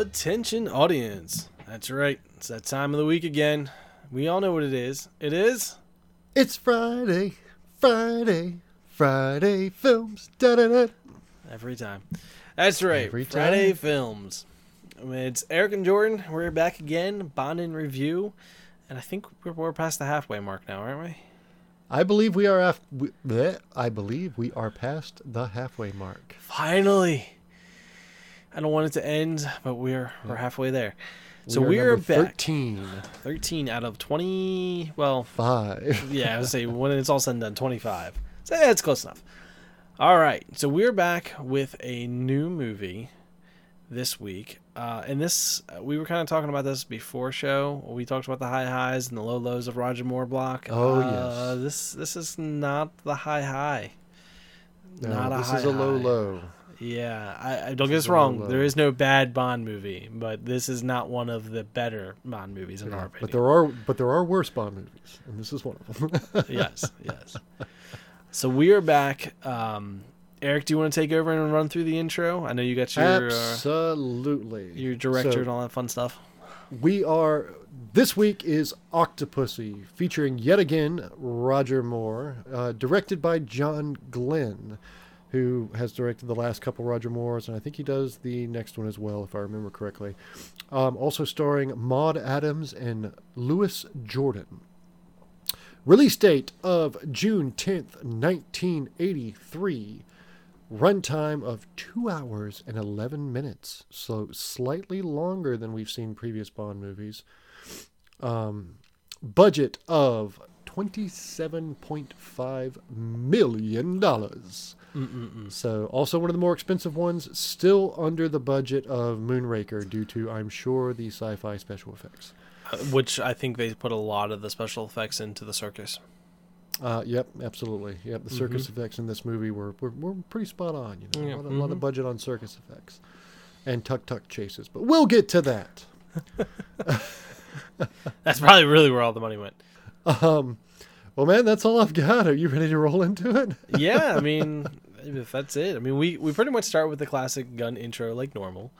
Attention, audience. That's right. It's that time of the week again. We all know what it is. It is. It's Friday, Friday, Friday films. Da da da. Every time. That's right. Every Friday time. Films. It's Eric and Jordan. We're back again. Bond in review. And I think we're, we're past the halfway mark now, aren't we? I believe we are af- we, bleh, I believe we are past the halfway mark. Finally. I don't want it to end, but we're we're halfway there. So We we're are back. 13. 13 out of 20. Well, Five. yeah, I would say when it's all said and done, 25. So it's close enough. All right, so we're back with a new movie this week, uh, and this uh, we were kind of talking about this before show. We talked about the high highs and the low lows of Roger Moore block. Oh, uh, yes. this this is not the high high. No, Not a this high is a low high. low. Yeah, I, I don't get us wrong. low. There is no bad Bond movie, but this is not one of the better Bond movies in our opinion. But there are but there are worse Bond movies, and this is one of them. yes, yes. So we are back. Um, Eric, do you want to take over and run through the intro? I know you got your uh, Absolutely. your director So- and all that fun stuff. We are. This week is Octopussy, featuring yet again Roger Moore, uh, directed by John Glen, who has directed the last couple Roger Moores, and I think he does the next one as well, if I remember correctly. Um, also starring Maud Adams and Louis Jourdan. Release date of June 10th, 1983. Runtime of two hours and 11 minutes, so slightly longer than we've seen previous Bond movies. Um, budget of $27.5 million. Mm-mm-mm. So, also one of the more expensive ones, still under the budget of Moonraker due to, I'm sure, the sci fi special effects. Uh, Which I think they put a lot of the special effects into the circus. Uh, yep, absolutely. Yep, the circus effects in this movie were, were, were pretty spot on. You know, Yeah, a, lot of, lot of mhm. budget on circus effects and tuck tuck chases, but we'll get to that. That's probably really where all the money went. Um, well, man, that's all I've got. Are you ready to roll into it? Yeah, I mean, if that's it. I mean, we we pretty much start with the classic gun intro like normal.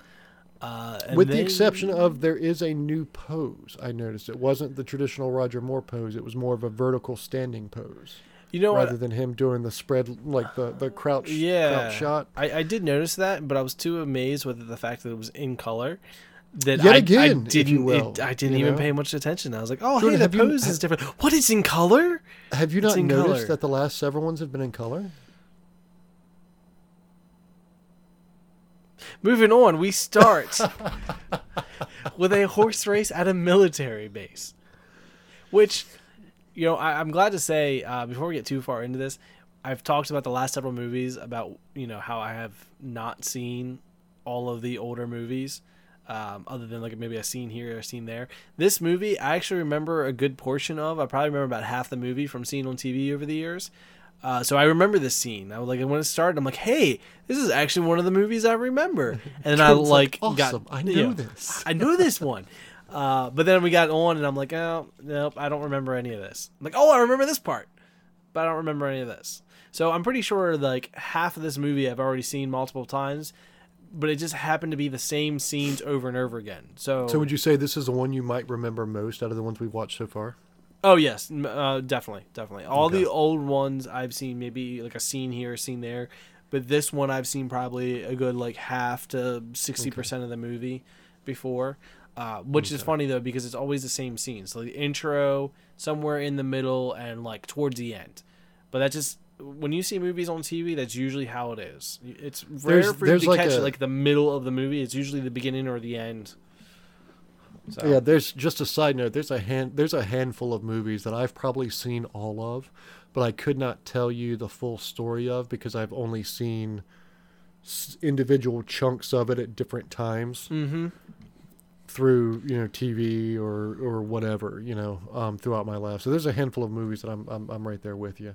Uh, and With the exception of there is a new pose. I noticed it wasn't the traditional Roger Moore pose. It was more of a vertical standing pose you know rather what? than him doing the spread like the the crouch Yeah, crouch shot. I, I did notice that, but I was too amazed with the fact that it was in color. That Yet I, again, I didn't. will, it- I didn't even know? pay much attention. I was like, "Oh, Jordan, hey, the have you- pose is different. What? It's in color." Have you not noticed color. that the last several ones have been in color? Moving on, we start with a horse race at a military base, which, you know, I, I'm glad to say. Uh, before we get too far into this, I've talked about the last several movies about you know how I have not seen all of the older movies, um, other than like maybe a scene here or a scene there. This movie, I actually remember a good portion of. I probably remember about half the movie from seeing on TV over the years. Uh, so I remember this scene. I was like, when it started, I'm like, "Hey, this is actually one of the movies I remember." And then I like, like, got, I knew you this." I know this one. Uh, but then we got on, and I'm like, "Oh, nope, I don't remember any of this." I'm like, "Oh, I remember this part, but I don't remember any of this." So I'm pretty sure like half of this movie I've already seen multiple times, but it just happened to be the same scenes over and over again. So, So would you say this is the one you might remember most out of the ones we've watched so far? Oh yes, uh, definitely, definitely. All Okay. the old ones I've seen, maybe like a scene here, a scene there, but this one I've seen probably a good like half to sixty percent of the movie before. Uh, which is funny though because it's always the same scene. So the intro, somewhere in the middle, and like towards the end. But that just when you see movies on TV, that's usually how it is. It's rare There's- for you to like catch a- like the middle of the movie. It's usually the beginning or the end. So, Yeah, there's just a side note. There's a hand. There's a handful of movies that I've probably seen all of, but I could not tell you the full story of because I've only seen individual chunks of it at different times Mm-hmm. through you know TV or or whatever you know um, throughout my life. So there's a handful of movies that I'm I'm, I'm right there with you.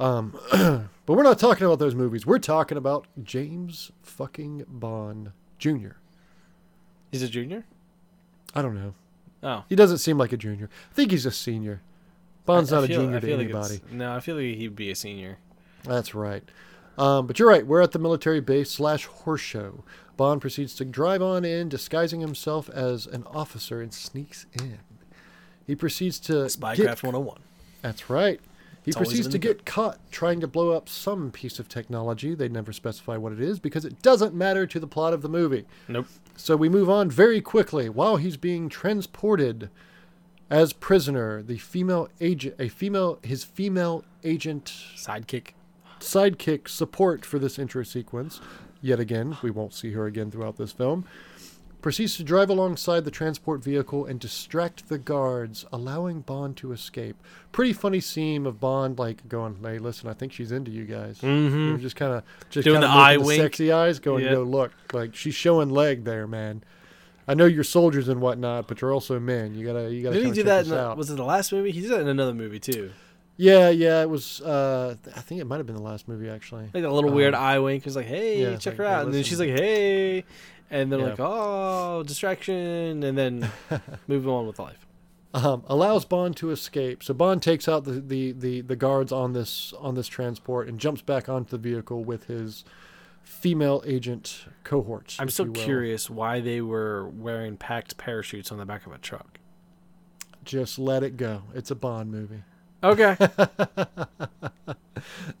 Um, but we're not talking about those movies. We're talking about James fucking Bond Jr. He's a junior. I don't know. Oh. He doesn't seem like a junior. I think he's a senior. Bond's I- I not feel- a junior I to like anybody. no, I feel like he'd be a senior. That's right. Um, but you're right. We're at the military base slash horse show. Bond proceeds to drive on in, disguising himself as an officer, and sneaks in. He proceeds to Spycraft get 101. That's right. He proceeds to get caught trying to blow up some piece of technology. They never specify what it is because it doesn't matter to the plot of the movie. Nope. So we move on very quickly. While he's being transported as prisoner, the female agent, a female, his female agent Sidekick. sidekick support for this intro sequence. Yet again, we won't see her again throughout this film. Proceeds to drive alongside the transport vehicle and distract the guards, allowing Bond to escape. Pretty funny scene of Bond like going, "Hey, listen, I think she's into you guys." Mm-hmm. Just kind of just Doing the eye making wink. sexy eyes, going, Yeah. "Yo, look, like she's showing leg there, man." I know you're soldiers and whatnot, but you're also men. You gotta, you gotta. Didn't he do that? In the, was it the last movie? He did that in another movie too. Yeah, yeah, it was. Uh, I think it might have been the last movie actually. Like a little weird Um, eye wink. He's like, "Hey, yeah, check like, her out," and then she's like, "Hey," and they're Yeah. like, "Oh, distraction," and then move on with life. um, allows Bond to escape. So Bond takes out the, the, the, the guards on this on this transport and jumps back onto the vehicle with his female agent cohort. I'm so curious why they were wearing packed parachutes on the back of a truck. Just let it go. It's a Bond movie. Okay.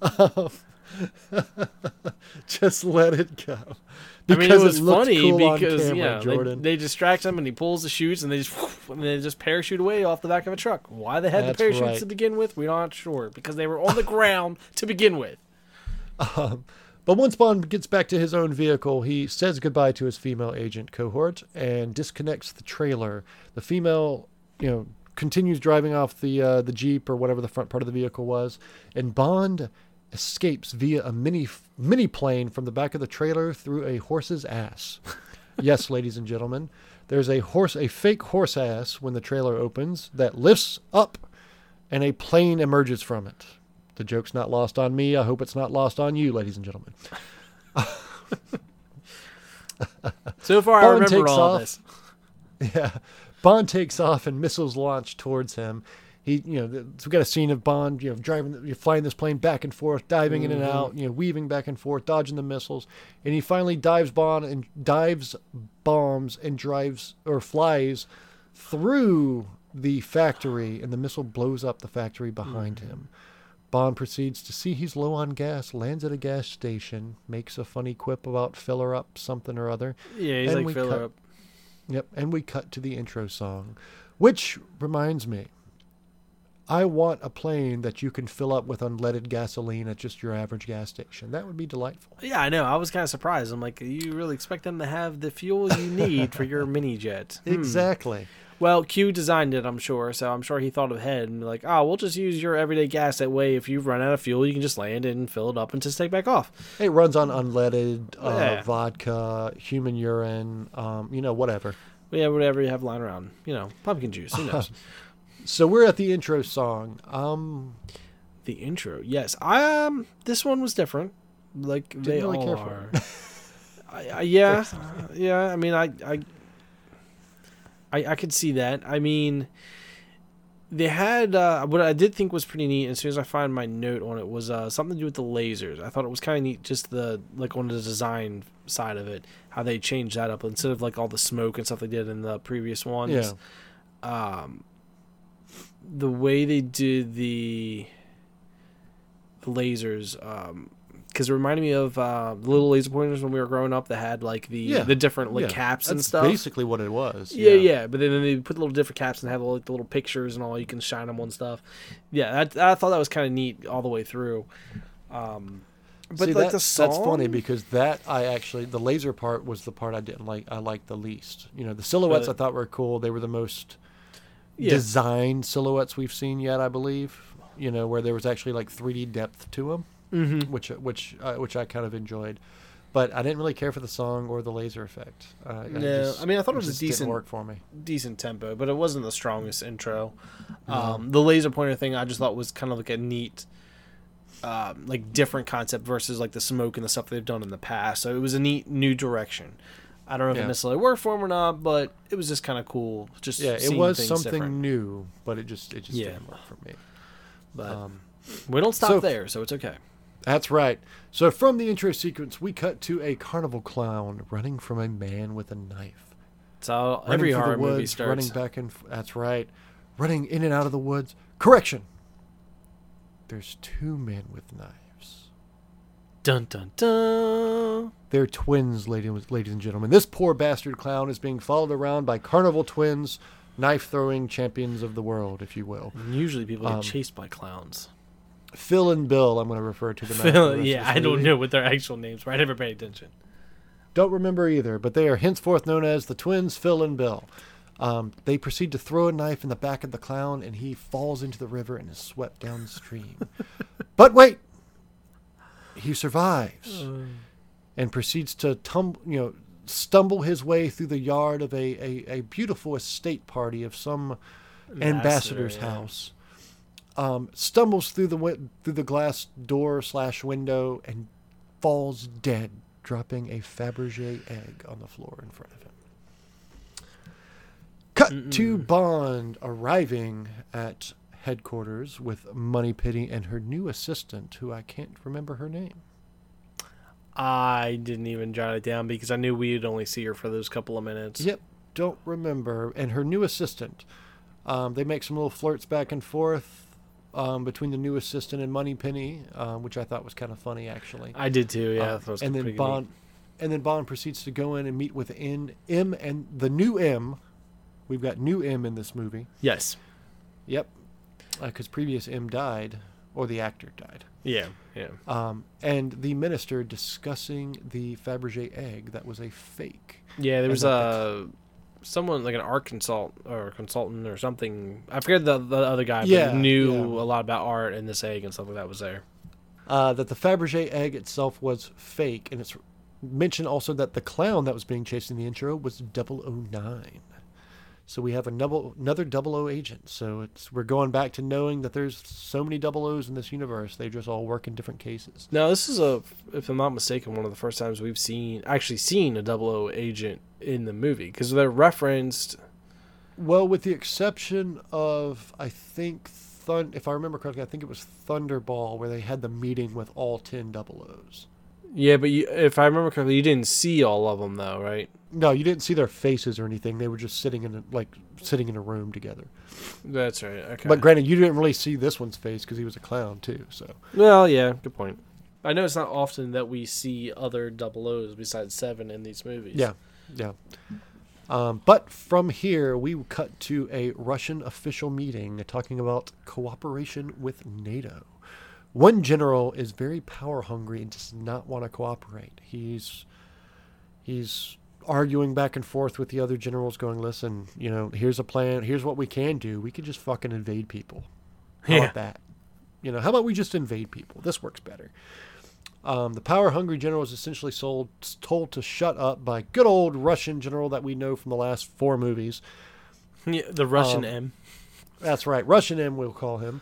Just let it go. I mean, it was looked funny cool because camera, yeah, they, Jordan. they distract him and he pulls the chutes and they just and they just parachute away off the back of a truck. Why they had That's the parachutes right. to begin with, we're not sure because they were on the ground to begin with. Um, but once Bond gets back to his own vehicle, he says goodbye to his female agent cohort and disconnects the trailer. The female, you know, continues driving off the uh, the jeep or whatever the front part of the vehicle was, and Bond escapes via a mini mini plane from the back of the trailer through a horse's ass. yes, ladies and gentlemen, there's a horse, a fake horse ass when the trailer opens that lifts up, and a plane emerges from it. The joke's not lost on me. I hope it's not lost on you, ladies and gentlemen. So far, I remember all off. this. Yeah. Bond takes off and missiles launch towards him. He, you know, th- so we got a scene of Bond, you know, driving, you flying this plane back and forth, diving in and Mm-hmm. out, you know, weaving back and forth, dodging the missiles, and he finally dives Bond and dives bombs and drives or flies through the factory, and the missile blows up the factory behind Mm-hmm. him. Bond proceeds to see he's low on gas, lands at a gas station, makes a funny quip about filler up something or other. Yeah, he's And like we fill cut- up. Yep, and we cut to the intro song, which reminds me, I want a plane that you can fill up with unleaded gasoline at just your average gas station. That would be delightful. Yeah, I know. I was kind of surprised. I'm like, you really expect them to have the fuel you need for your mini jet? Hmm. Exactly. Well, Q designed it, I'm sure, so I'm sure he thought ahead and be like, oh, we'll just use your everyday gas. That way, if you run out of fuel, you can just land it and fill it up and just take back off. It runs on unleaded uh, Yeah. vodka, human urine, um, you know, whatever. Yeah, whatever you have lying around. You know, pumpkin juice. Who knows? So we're at the intro song. Um, the intro, yes. I um, this one was different. Like they really all care for are. I, I, yeah, yeah. I mean, I, I, I, I could see that. I mean, they had uh, what I did think was pretty neat. As soon as I find my note on it, was uh, something to do with the lasers. I thought it was kind of neat, just the like on the design side of it, how they changed that up instead of like all the smoke and stuff they did in the previous ones. yeah. Um, the way they did the the lasers, um, because it reminded me of uh, the little laser pointers when we were growing up that had like the Yeah. the different like yeah. caps and That's stuff. basically what it was. Yeah, yeah, but then they put little different caps and have like the little pictures and all. You can shine them on stuff. Yeah, that, I thought that was kind of neat all the way through. Um, but See, like that- the song, that's funny because that I actually the laser part was the part I didn't like. I liked the least. You know, the silhouettes Really? I thought were cool. They were the most yeah, designed silhouettes we've seen yet, I believe. You know, where there was actually like 3D depth to them, mm-hmm. which which uh, which I kind of enjoyed. But I didn't really care for the song or the laser effect. Uh, I just- I mean I thought it was a decent work for me. decent tempo, but it wasn't the strongest intro. Um, the laser pointer thing I just thought was kind of like a neat, um, like different concept versus like the smoke and the stuff they've done in the past. So it was a neat new direction. I don't know if Yeah. it necessarily worked for him or not, but it was just kind of cool. Just Yeah, it was something different. new, but it just it just Yeah. didn't work for me. But Um, we don't stop so- there, so it's okay. That's right. So from the intro sequence, we cut to a carnival clown running from a man with a knife. It's Running every horror movie starts. Running back and that's right. Running in and out of the woods. Correction. There's two men with knives. Dun dun dun. They're twins, ladies, ladies and gentlemen. This poor bastard clown is being followed around by carnival twins, knife throwing champions of the world, if you will. And usually people get Um, chased by clowns. Phil and Bill, I'm going to refer to them. the Phil, of yeah, I don't know what their actual names were. I never paid attention. Don't remember either, but they are henceforth known as the twins Phil and Bill. Um, they proceed to throw a knife in the back of the clown, and he falls into the river and is swept downstream. but wait, he survives and proceeds to tumble, you know, stumble his way through the yard of a, a, a beautiful estate party of some ambassador's yeah. house. Um, stumbles through the through the glass door slash window and falls dead, dropping a Fabergé egg on the floor in front of him. Cut to Bond arriving at headquarters with Moneypenny and her new assistant, who I can't remember her name. I didn't even jot it down because I knew we'd only see her for those couple of minutes. Yep, don't remember. And her new assistant. Um, they make some little flirts back and forth um, between the new assistant and Moneypenny, um, which I thought was kind of funny, actually. I did too. Yeah, Uh, was and then pretty neat. Bond, and then Bond proceeds to go in and meet with N, M and the new M. We've got new M in this movie. Yes. Yep, because previous M died, or the actor died. Yeah. Yeah. Um, and the minister discussing the Fabergé egg that was a fake. Yeah. There was a someone like an art consult or consultant or something. I forget the the other guy. But Yeah, knew yeah. a lot about art and this egg and stuff like that was there. uh, that the Fabergé egg itself was fake, and it's mentioned also that the clown that was being chased in the intro was 009. So we have another double, 00 agent. So it's we're going back to knowing that there's so many 00s in this universe. They just all work in different cases. Now this is a, if I'm not mistaken, one of the first times we've seen actually seen a double O agent in the movie because they're referenced. Well, with the exception of I think Thun, if I remember correctly, I think it was Thunderball where they had the meeting with all 10 00s. Yeah, but you, if I remember correctly, you didn't see all of them though, right? No, you didn't see their faces or anything. They were just sitting in a, like sitting in a room together. That's right. Okay. But granted, you didn't really see this one's face because he was a clown too. So Well, yeah, good point. I know it's not often that we see other double O's besides Seven in these movies. yeah, yeah. Um, but from here, we cut to a Russian official meeting talking about cooperation with NATO. One general is very power hungry and does not want to cooperate. He's he's arguing back and forth with the other generals, going, "Listen, you know, here's a plan. Here's what we can do. We could just fucking invade people. How Yeah. about that? You know, how about we just invade people? This works better." Um, the power hungry general is essentially sold, told to shut up by good old Russian general that we know from the last four movies. Yeah, the Russian Um, M. That's right, Russian M. We'll call him.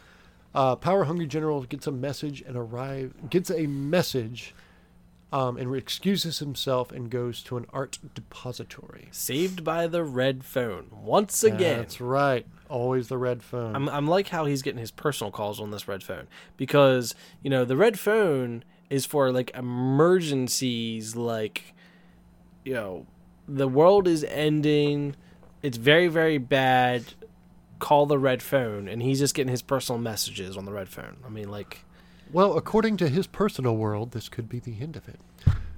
Uh, power hungry general gets a message and arrive gets a message, um, and excuses himself and goes to an art depository. Saved by the red phone once again. That's right, always the red phone. I'm, I'm like how he's getting his personal calls on this red phone because you know the red phone is for like emergencies like you know the world is ending it's very very bad call the red phone and he's just getting his personal messages on the red phone i mean like Well, according to his personal world, this could be the end of it.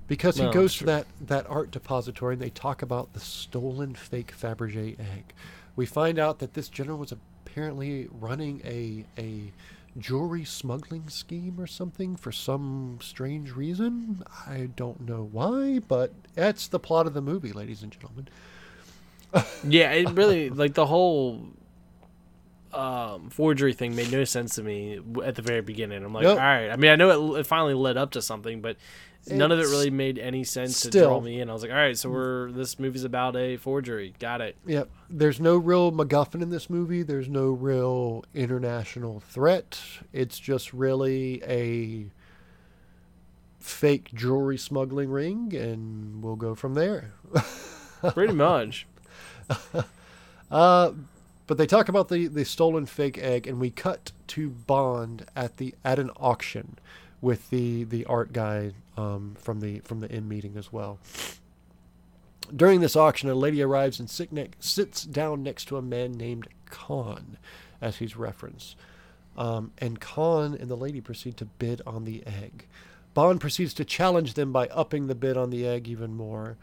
Because he Well, goes to that, that art depository and they talk about the stolen fake Fabergé egg. We find out that this general was apparently running a, a jewelry smuggling scheme or something for some strange reason. I don't know why, but that's the plot of the movie, ladies and gentlemen. yeah it really like the whole um forgery thing made no sense to me at the very beginning i'm like Nope. all right i mean i know it, it finally led up to something but none of it really made any sense to still- draw me in i was like all right so we're this movie's about a forgery got it Yep. There's no real MacGuffin in this movie. There's no real international threat. It's just really a fake jewelry smuggling ring, and we'll go from there. pretty much Uh, but they talk about the, the stolen fake egg, and we cut to Bond at the at an auction, with the the art guy um, from the from the M meeting as well. During this auction, a lady arrives and sits down next to a man named Khan, as he's referenced. Um, and Khan and the lady proceed to bid on the egg. Bond proceeds to challenge them by upping the bid on the egg even more,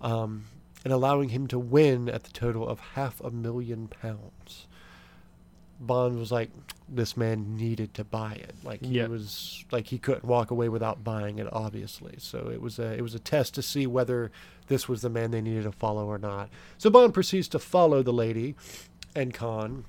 um, and allowing him to win at the total of half a million pounds. Bond was like, this man needed to buy it. Like he Yep. was like he couldn't walk away without buying it. Obviously, so it was a it was a test to see whether this was the man they needed to follow or not. So Bond proceeds to follow the lady and Khan.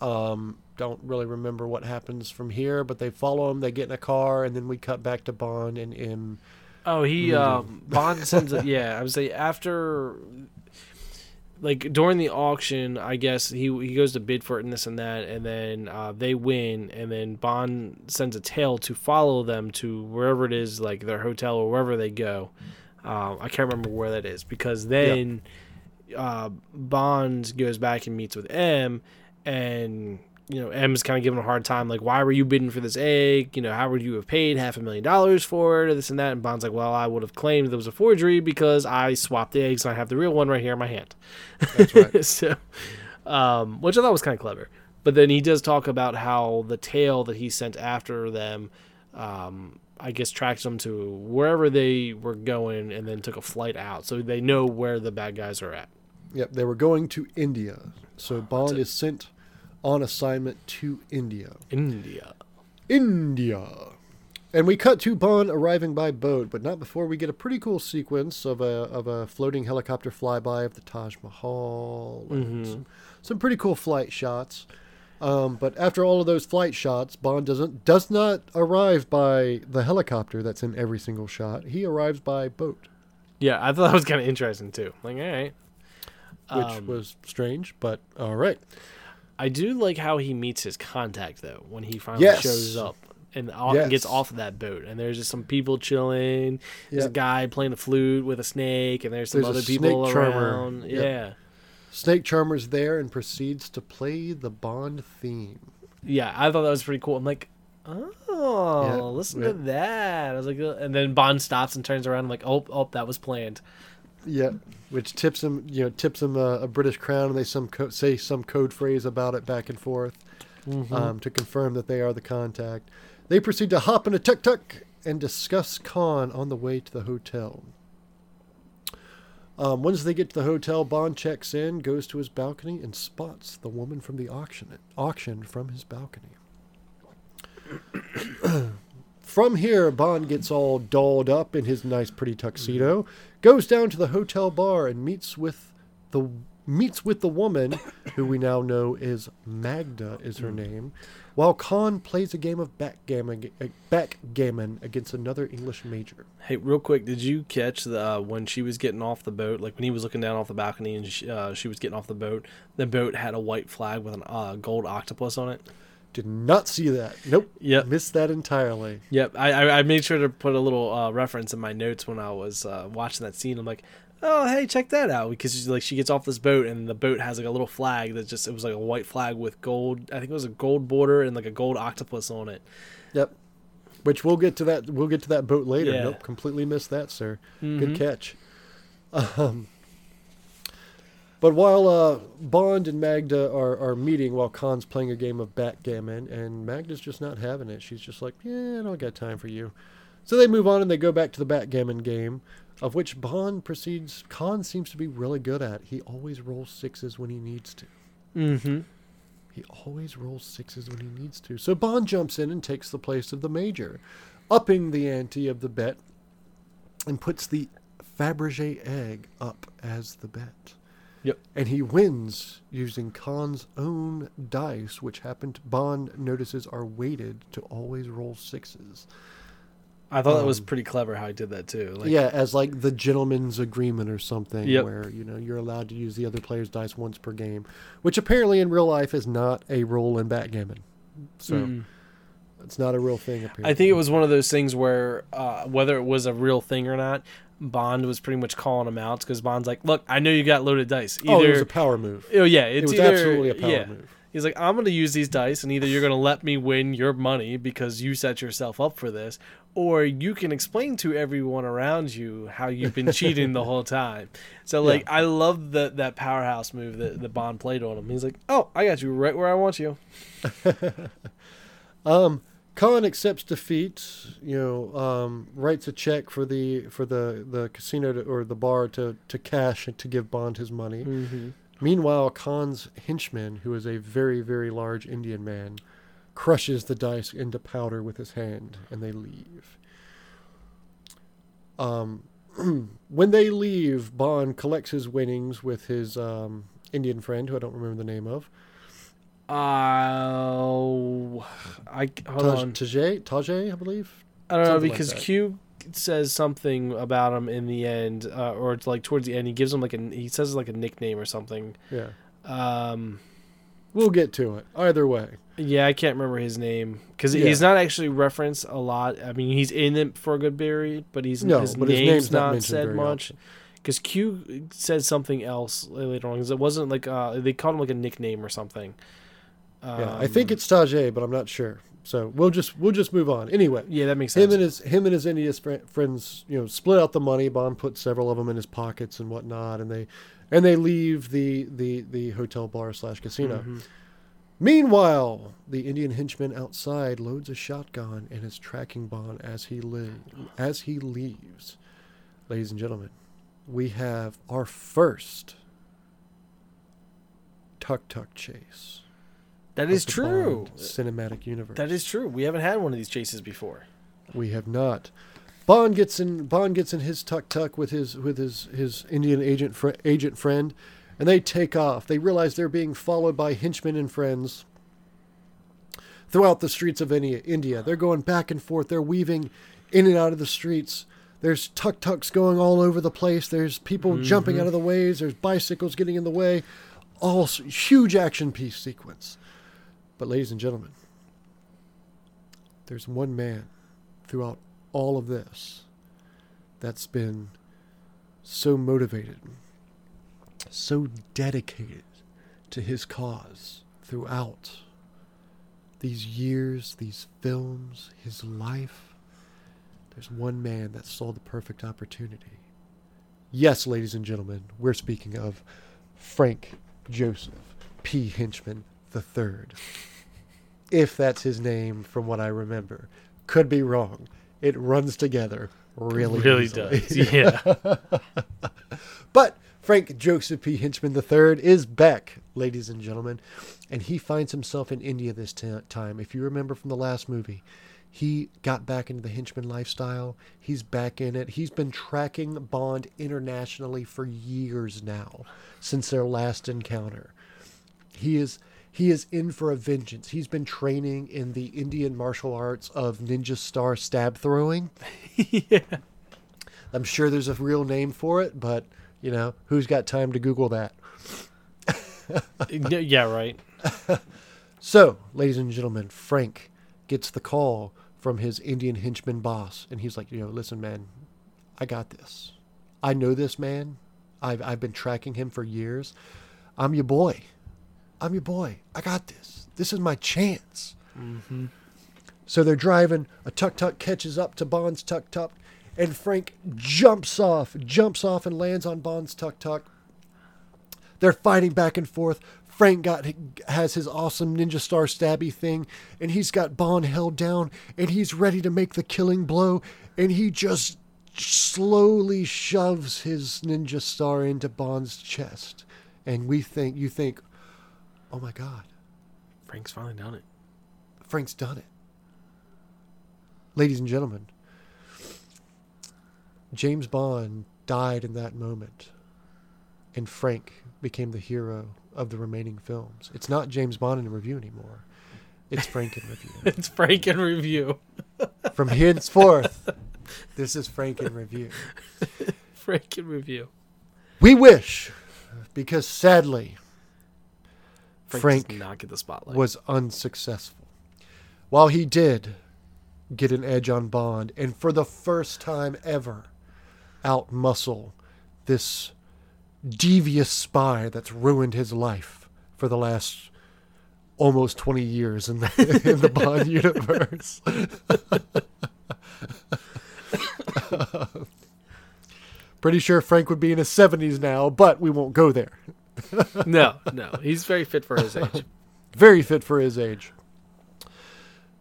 Um, don't really remember what happens from here, but they follow him. They get in a car, and then we cut back to Bond and M. Oh, he um, Bond sends a, yeah. I would say after, like during the auction, I guess he he goes to bid for it and this and that, and then uh, they win, and then Bond sends a tail to follow them to wherever it is, like their hotel or wherever they go. Um, I can't remember where that is because then uh, Bond goes back and meets with M, and you know M's kind of giving a hard time, like, why were you bidding for this egg? You know, how would you have paid half a million dollars for it, or this and that? And Bond's like, well, I would have claimed there was a forgery because I swapped the eggs and I have the real one right here in my hand. That's right. so, um, which I thought was kind of clever. But then he does talk about how the tail that he sent after them, um, I guess, tracked them to wherever they were going and then took a flight out. So they know where the bad guys are at. Yep, they were going to India. So Bond is sent on assignment to India. India. India. And we cut to Bond arriving by boat, but not before we get a pretty cool sequence of a of a floating helicopter flyby of the Taj Mahal. and Some, some pretty cool flight shots. Um, but after all of those flight shots, Bond doesn't does not arrive by the helicopter that's in every single shot. He arrives by boat, Yeah, I thought that was kind of interesting too. Like, all right. which Um, was strange, but all right. I do like how he meets his contact though when he finally Yes. shows up and off, Yes. gets off of that boat. And there's just some people chilling. There's Yep. a guy playing a flute with a snake, and there's some There's other people snake charmer. around. Yep. Yeah, Snake Charmer's there and proceeds to play the Bond theme. yeah. I thought that was pretty cool. I'm like, oh, Yeah, listen yeah. to that. I was like, uh, and then Bond stops and turns around. I'm like, oh, oh, that was planned. Yeah, which tips him, you know, tips him a, a British crown, and they some co- say some code phrase about it back and forth um, to confirm that they are the contact. They proceed to hop in a tuk tuk and discuss Khan on the way to the hotel. Um, once they get to the hotel, Bond checks in, goes to his balcony, and spots the woman from the auction auction from his balcony. From here, Bond gets all dolled up in his nice, pretty tuxedo, goes down to the hotel bar and meets with the meets with the woman, who we now know is Magda, is her name, while Khan plays a game of backgammon, backgammon against another English major. Hey, real quick, did you catch the uh, when she was getting off the boat? Like when he was looking down off the balcony and she, uh, she was getting off the boat. The boat had a white flag with a uh, gold octopus on it. Did not see that. Nope. Yep. Missed that entirely. Yep, I, I I made sure to put a little uh, reference in my notes when I was uh, watching that scene. I'm like, oh hey, check that out because she's like she gets off this boat and the boat has like a little flag that just it was like a white flag with gold. I think it was a gold border and like a gold octopus on it. Yep. Which we'll get to that. We'll get to that boat later. Yeah. Nope. Completely missed that, sir. Mhm. Good catch. Um, but while uh, Bond and Magda are, are meeting while Khan's playing a game of backgammon, and Magda's just not having it. She's just like, yeah, I don't got time for you. So they move on and they go back to the backgammon game, of which Bond proceeds. Khan seems to be really good at. He always rolls sixes when he needs to. Mm-hmm. He always rolls sixes when he needs to. So Bond jumps in and takes the place of the major, upping the ante of the bet, and puts the Fabergé egg up as the bet. Yep. And he wins using Khan's own dice, which happened Bond notices are weighted to always roll sixes. I thought that was Um, pretty clever how he did that too. Like, yeah, as like the gentleman's agreement or something, Yep. where you know you're allowed to use the other player's dice once per game, which apparently in real life is not a rule in backgammon. So Mm. it's not a real thing. Apparently, I think it was one of those things where uh, whether it was a real thing or not, Bond was pretty much calling him out because Bond's like, "Look, I know you got loaded dice. Either, Oh, it was a power move. oh yeah, It it's was either, absolutely a power yeah, move. He's like, I'm gonna use these dice, and either you're gonna let me win your money because you set yourself up for this, or you can explain to everyone around you how you've been cheating the whole time. So like, I love that that powerhouse move that the Bond played on him. He's like, Oh, I got you right where I want you. Um, Khan accepts defeat. You know, um, writes a check for the for the the casino to, or the bar to to cash and to give Bond his money. Mm-hmm. Meanwhile, Khan's henchman, who is a very very large Indian man, crushes the dice into powder with his hand, and they leave. Um, when they leave, Bond collects his winnings with his um, Indian friend, who I don't remember the name of. Uh, I hold on. Tajay, Tajay, I believe. I don't know something because that. Q says something about him in the end, uh, or it's like towards the end. He gives him like a he says like a nickname or something. Yeah. Um, We'll get to it. Either way. yeah, I can't remember his name because Yeah. he's not actually referenced a lot. I mean, he's in it for a good period, but he's No, his, but name's his name's not not, said much. Because Q said something else later on. Because it wasn't like uh, they called him like a nickname or something. Yeah, I think Um, it's Tajay, but I'm not sure. So we'll just we'll just move on. Anyway, yeah, that makes sense. him and his him and his Indian fri- friends, you know, split out the money. Bond put several of them in his pockets and whatnot, and they and they leave the the the hotel bar slash casino. Mhm. Meanwhile, the Indian henchman outside loads a shotgun and is tracking Bond as he li- as he leaves. Ladies and gentlemen, we have our first tuk tuk chase. That is true. Bond cinematic universe. That is true. We haven't had one of these chases before. We have not. Bond gets in. Bond gets in his tuk tuk with his with his his Indian agent fr- agent friend, and they take off. They realize they're being followed by henchmen and friends throughout the streets of India. India. They're going back and forth. They're weaving in and out of the streets. There's tuk tuks going all over the place. There's people mm-hmm. jumping out of the ways. There's bicycles getting in the way. All huge action piece sequence. But ladies and gentlemen, there's one man throughout all of this that's been so motivated, so dedicated to his cause throughout these years, these films, his life. There's one man that saw the perfect opportunity. Yes, ladies and gentlemen, we're speaking of Frank Joseph P. Hinchman III. If that's his name from what I remember. Could be wrong. It runs together really really easily. does. Yeah. But Frank Joseph P. Hinchman III is back, ladies and gentlemen, and he finds himself in India this ti- time. If you remember from the last movie, he got back into the henchman lifestyle. He's back in it. He's been tracking Bond internationally for years now, since their last encounter. He is he is in for a vengeance. He's been training in the Indian martial arts of ninja star stab throwing. yeah. I'm sure there's a real name for it, but you know, who's got time to Google that? yeah. Right. So, ladies and gentlemen, Frank gets the call from his Indian henchman boss, and he's like, you know, listen, man, I got this. I know this man. I've I've been tracking him for years. I'm your boy. I'm your boy. I got this. This is my chance. Mm-hmm. So they're driving. A tuk tuk catches up to Bond's tuk tuk, and Frank jumps off, jumps off, and lands on Bond's tuk tuk. They're fighting back and forth. Frank got has his awesome ninja star stabby thing, and he's got Bond held down, and he's ready to make the killing blow, and he just slowly shoves his ninja star into Bond's chest, and we think you think, oh my God, Frank's finally done it. Frank's done it. Ladies and gentlemen, James Bond died in that moment, and Frank became the hero of the remaining films. It's not James Bond in review anymore. It's Frank in review. It's Frank in review. From henceforth, this is Frank in review. Frank in review. We wish, because sadly, Frank, Frank not get the spotlight. was unsuccessful. While he did get an edge on Bond, and for the first time ever, outmuscle this devious spy that's ruined his life for the last almost 20 years in the, in the Bond universe. Pretty sure Frank would be in his 70s now, but we won't go there. no, no, he's very fit for his age. Very fit for his age.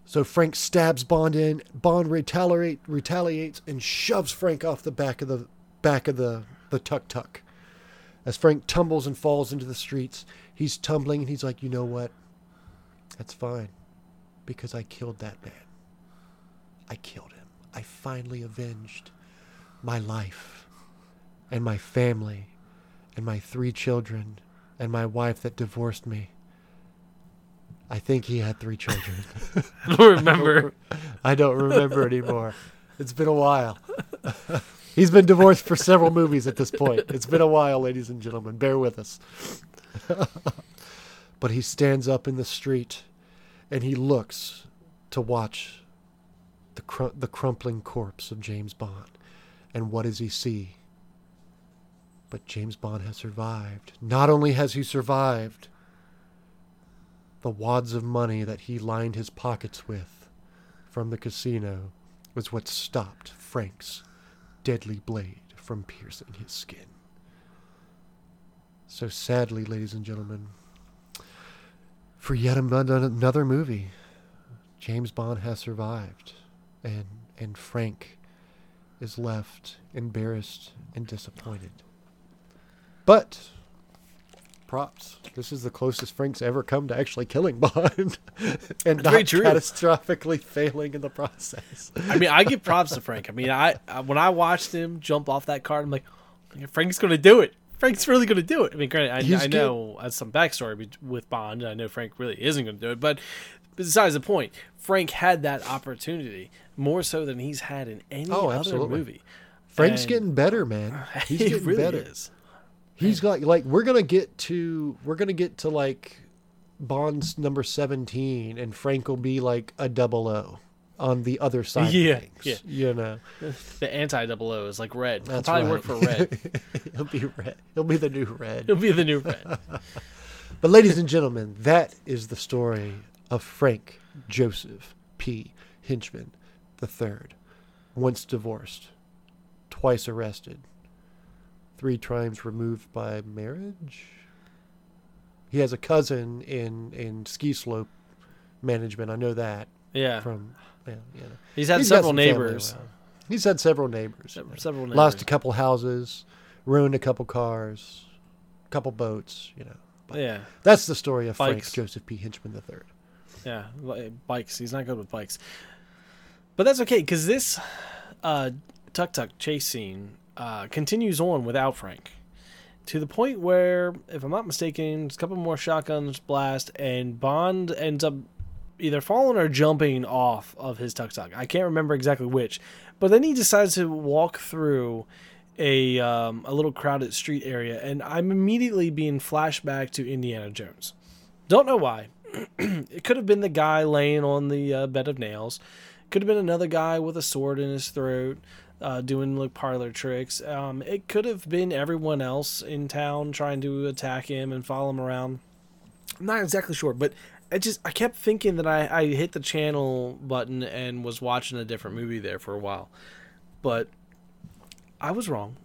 So Frank stabs Bond in. Bond retaliate, retaliates and shoves Frank off the back of the back of the the tuk tuk. As Frank tumbles and falls into the streets, he's tumbling and he's like, "You know what? That's fine, because I killed that man. I killed him. I finally avenged my life and my family and my three children and my wife that divorced me." I think he had three children. I don't remember. I don't remember anymore. It's been a while. He's been divorced for several movies at this point. It's been a while, ladies and gentlemen. Bear with us. but he stands up in the street and he looks to watch the, cr- the crumpling corpse of James Bond. And what does he see? But James Bond has survived. Not only has he survived, the wads of money that he lined his pockets with from the casino was what stopped Frank's deadly blade from piercing his skin. So sadly, ladies and gentlemen, for yet another movie, James Bond has survived, and and Frank is left embarrassed and disappointed. But props. This is the closest Frank's ever come to actually killing Bond, and not catastrophically failing in the process. I mean, I give props to Frank. I mean, I, I when I watched him jump off that card, I'm like, Frank's going to do it. Frank's really going to do it. I mean, granted, I, I know as some backstory with Bond. I know Frank really isn't going to do it, but besides the point, Frank had that opportunity more so than he's had in any Oh, other absolutely. movie. Frank's And getting better, man. He's he getting really better. is. He's got like we're gonna get to we're gonna get to like Bond's number seventeen, and Frank will be like a double O on the other side Yeah, of things. yeah. You know, The anti double O is like red. He'll That's probably right. work for red. he'll be red. He'll be the new red. He'll be the new red. But ladies and gentlemen, that is the story of Frank Joseph P. Hinchman the third, once divorced, twice arrested, three times removed by marriage. He has a cousin in in ski slope management. I know that Yeah. from yeah, you know. He's had He's several neighbors. He's had several neighbors. Se- Several neighbors. Lost a couple houses, ruined a couple cars, a couple boats. You know, But Yeah. that's the story of Frank Joseph P. Hinchman the third. Yeah, bikes. He's not good with bikes. But that's okay because this uh, tuk tuk chase scene uh, continues on without Frank, to the point where, if I'm not mistaken, a couple more shotguns blast, and Bond ends up either falling or jumping off of his tuk tuk. I can't remember exactly which, but then he decides to walk through a um, a little crowded street area, and I'm immediately being flashed back to Indiana Jones. Don't know why. it could have been the guy laying on the uh, bed of nails. Could have been another guy with a sword in his throat, uh, doing like parlor tricks. Um, it could have been everyone else in town trying to attack him and follow him around. I'm not exactly sure, but I just I kept thinking that I, I hit the channel button and was watching a different movie there for a while, but I was wrong.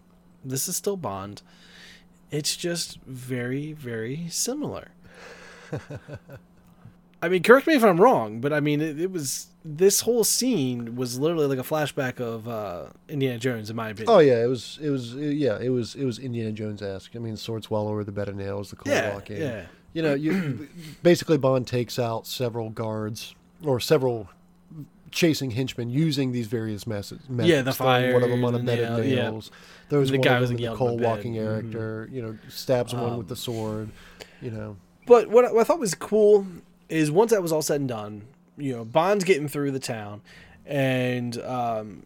This is still Bond. It's just very very similar. I mean, correct me if I'm wrong, but I mean, it, it was this whole scene was literally like a flashback of uh, Indiana Jones, in my opinion. Oh yeah, it was it was yeah it was it was Indiana Jones esque. I mean, swords well over the bed of nails, the cold yeah, walking. yeah, You know, you basically Bond takes out several guards or several chasing henchmen using these various methods. Yeah, the Throwing one of them on a fire, bed of nail, yeah. nails. There was The one guy of was in the cold in the bed. walking Mhm. character. You know, stabs one Um, with the sword. You know, But what I, what I thought was cool is once that was all said and done, you know, Bond's getting through the town, and um,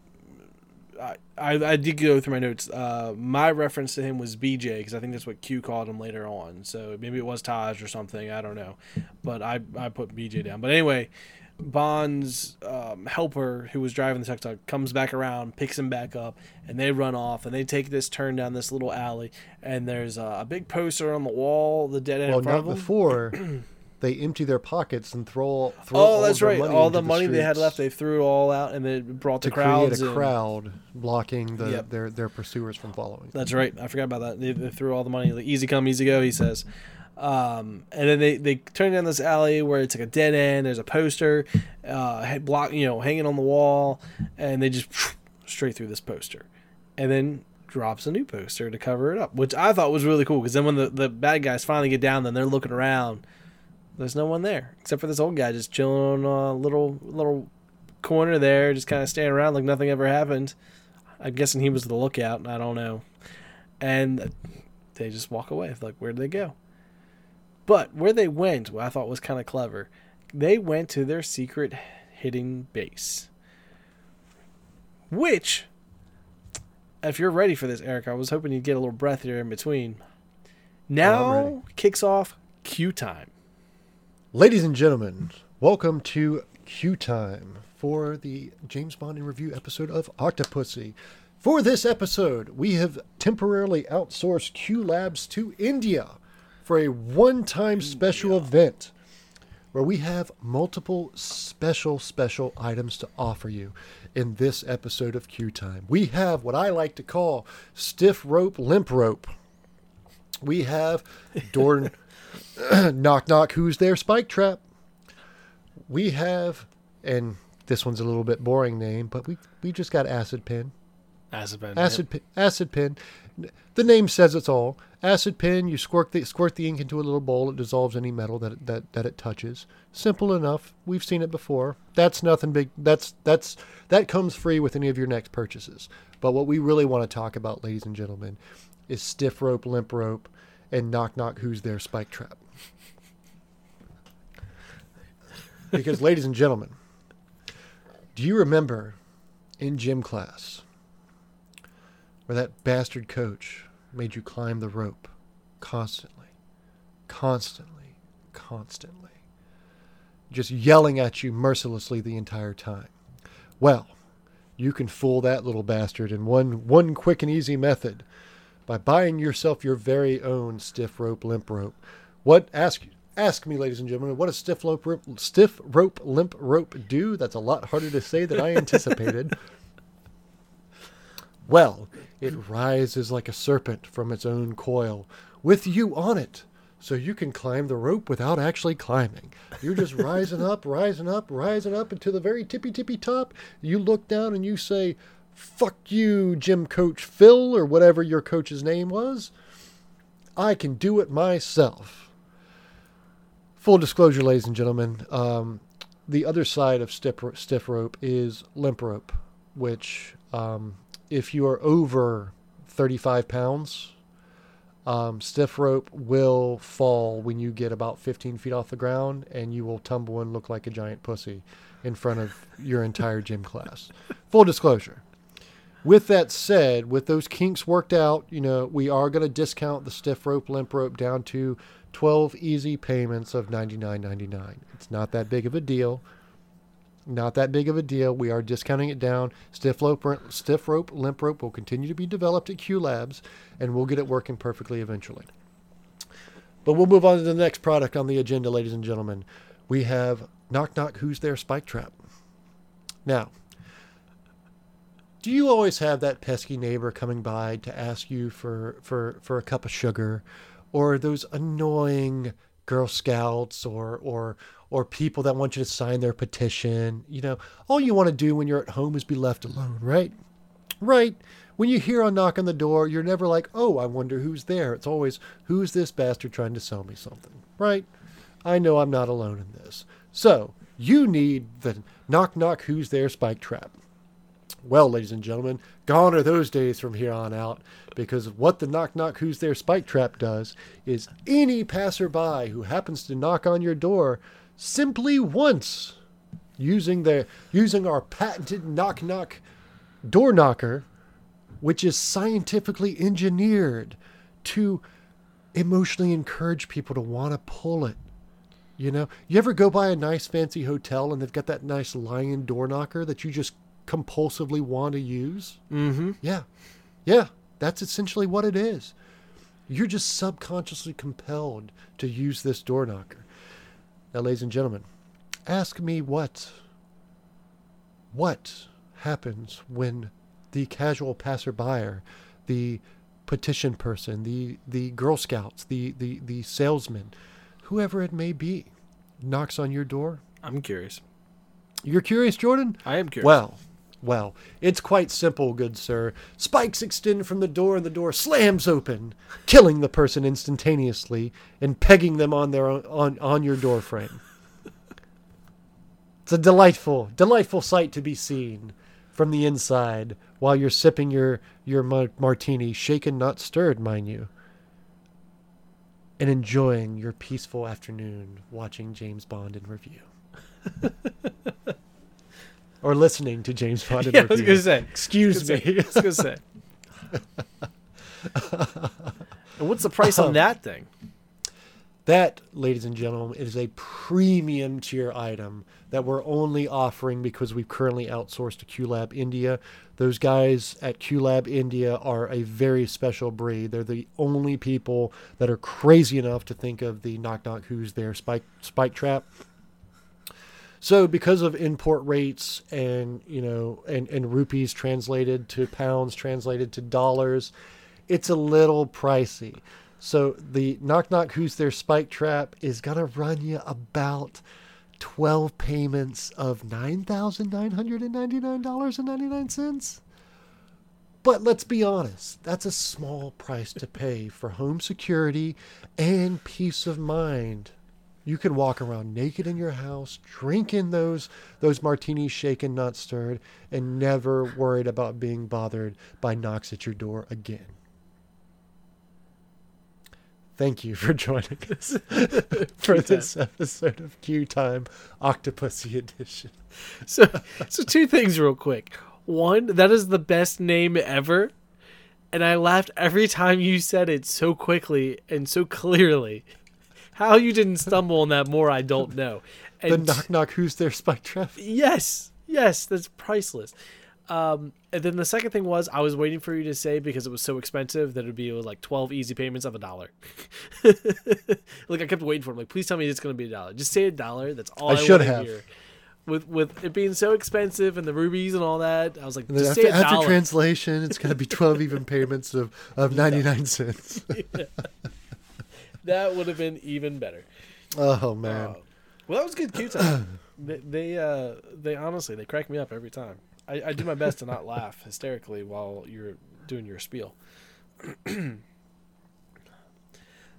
I, I I did go through my notes. Uh, my reference to him was BJ because I think that's what Q called him later on. So maybe it was Taj or something. I don't know, but I I put BJ down. But anyway. Bond's um, helper, who was driving the tuk tuk, comes back around, picks him back up, and they run off. And they take this turn down this little alley, and there's a, a big poster on the wall, the dead end well, not before. they empty their pockets and throw throw Oh, all that's right. money all into the money they had left, they threw it all out, and they brought the to crowds. create a in. crowd blocking the, Yep. their their pursuers from following. That's right. I forgot about that. They, they threw all the money. Like, easy come, easy go. He says, um, and then they they turn down this alley where it's like a dead end. There's a poster, uh, block, you know, hanging on the wall, and they just straight through this poster, and then drops a new poster to cover it up, which I thought was really cool. Because then when the the bad guys finally get down, then they're looking around. There's no one there except for this old guy just chilling on a little little corner there, just kind of standing around like nothing ever happened. I'm guessing he was the lookout. I don't know. And they just walk away. Like, where'd they go? But where they went, what I thought was kind of clever, they went to their secret hidden base. Which, if you're ready for this, Eric, I was hoping you'd get a little breath here in between. Now kicks off Q time. Ladies and gentlemen, welcome to Q Time for the James Bond in Review episode of Octopussy. For this episode, we have temporarily outsourced Q Labs to India for a one time special event where we have multiple special, special items to offer you in this episode of Q Time. We have what I like to call stiff rope, limp rope. We have door knock knock who's there? Spike trap. We have and this one's a little bit boring name but we we just got acid pin Acid pen. acid pin, acid pin the name says it's all. Acid pin you squirt the squirt the ink into a little bowl. It dissolves any metal that it, that that it touches. Simple enough. We've seen it before. That's nothing big. That's that's that comes free with any of your next purchases. But what we really want to talk about ladies and gentlemen is stiff rope limp rope and knock knock who's there spike trap because ladies and gentlemen do you remember in gym class where that bastard coach made you climb the rope constantly, constantly, constantly, just yelling at you mercilessly the entire time. Well, you can fool that little bastard in one one quick and easy method by buying yourself your very own stiff rope limp rope. What ask ask me, ladies and gentlemen, what does stiff rope stiff rope limp rope do? That's a lot harder to say than I anticipated. Well, it rises like a serpent from its own coil, with you on it, so you can climb the rope without actually climbing. You're just rising up, rising up, rising up until the very tippy tippy top. You look down and you say, Fuck you, gym coach Phil, or whatever your coach's name was. I can do it myself. Full disclosure, ladies and gentlemen, um, the other side of stiff, stiff rope is limp rope, which um, if you are over 35 pounds, um, stiff rope will fall when you get about 15 feet off the ground and you will tumble and look like a giant pussy in front of your entire gym class. Full disclosure. With that said, with those kinks worked out, you know, we are going to discount the stiff rope, limp rope down to 12 easy payments of $99.99. It's not that big of a deal not that big of a deal. We are discounting it down. Stiff rope, stiff rope, limp rope will continue to be developed at Q Labs, and we'll get it working perfectly eventually. But we'll move on to the next product on the agenda, ladies and gentlemen. We have Knock Knock Who's There Spike Trap. Now, do you always have that pesky neighbor coming by to ask you for, for, for a cup of sugar, or those annoying Girl Scouts or or or people that want you to sign their petition. You know, all you want to do when you're at home is be left alone, right? Right. When you hear a knock on the door, you're never like, "Oh, I wonder who's there." It's always, "Who's this bastard trying to sell me something?" Right? I know I'm not alone in this. So, you need the knock knock who's there spike trap. Well, ladies and gentlemen, gone are those days from here on out because what the knock knock who's there spike trap does is any passerby who happens to knock on your door simply once using the using our patented knock knock door knocker which is scientifically engineered to emotionally encourage people to want to pull it you know? You ever go by a nice fancy hotel and they've got that nice lion door knocker that you just compulsively want to use Mm-hmm. yeah yeah that's essentially what it is you're just subconsciously compelled to use this door knocker Now, ladies and gentlemen, ask me what what happens when the casual passerby, the petition person, the the Girl Scouts, the the the salesman, whoever it may be, knocks on your door. I'm curious. You're curious, Jordan? I am curious. Well, well, it's quite simple, good sir. Spikes extend from the door, and the door slams open, killing the person instantaneously and pegging them on their on on your door frame. It's a delightful, delightful sight to be seen from the inside while you're sipping your your martini, shaken not stirred, mind you, and enjoying your peaceful afternoon watching James Bond in review. or listening to James Bond yeah, I was gonna say. Excuse I me. was gonna say. and what's the price on um, that thing? That, ladies and gentlemen, is a premium tier item that we're only offering because we've currently outsourced to QLab India. Those guys at QLab India are a very special breed. They're the only people that are crazy enough to think of the knock knock who's there spike spike trap. So because of import rates and you know and, and rupees translated to pounds translated to dollars, it's a little pricey. So the knock knock who's there spike trap is gonna run you about twelve payments of nine thousand nine hundred and ninety nine dollars and ninety nine cents. But let's be honest, that's a small price to pay for home security and peace of mind. You can walk around naked in your house, drinking those those martinis shaken, not stirred, and never worried about being bothered by knocks at your door again. Thank you for joining us for this episode of Q Time Octopussy Edition. So, so two things real quick. One, that is the best name ever, and I laughed every time you said it so quickly and so clearly. How you didn't stumble on that more, I don't know. And The knock knock who's there spike trap. yes, yes, that's priceless. Um, and then the second thing was I was waiting for you to say because it was so expensive that it'd be like twelve easy payments of a dollar. like I kept waiting for him. Like, please tell me it's going to be a dollar. Just say a dollar. That's all I I, should have. Hear. With with it being so expensive and the rubies and all that, I was like, just after, say a after dollar. translation, it's going to be 12 even payments of, of 99 cents. That would have been even better. Oh, man. Uh, well, that was good Q time. they they, uh, they honestly they crack me up every time. I, I do my best to not laugh hysterically while you're doing your spiel.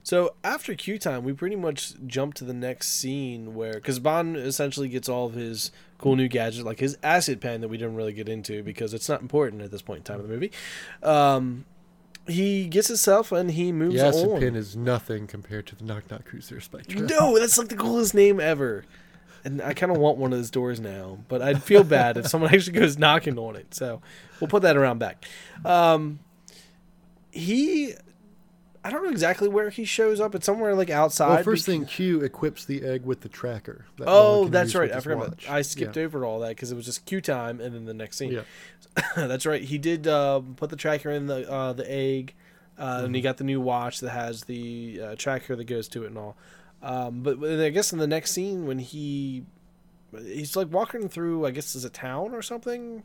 so after Q time, we pretty much jump to the next scene where because Bond essentially gets all of his cool new gadgets, like his acid pen that we didn't really get into because it's not important at this point in time of the movie. Um, he gets himself and he moves The acid on. pin is nothing compared to the knock knock spike trap. No, that's like the coolest name ever. And I kind of want one of those doors now, but I'd feel bad if someone actually goes knocking on it. So we'll put that around back. Um, he, I don't know exactly where he shows up. It's somewhere like outside. Well, first bec- thing, Q equips the egg with the tracker. that Oh, that's right. I forgot about I skipped Yeah. over all that because it was just Q time and then the next scene. Yeah. that's right. He did uh, put the tracker in the uh, the egg, uh, and Mm-hmm. he got the new watch that has the uh, tracker that goes to it and all. Um, but, but I guess in the next scene when he he's like walking through, I guess is a town or something.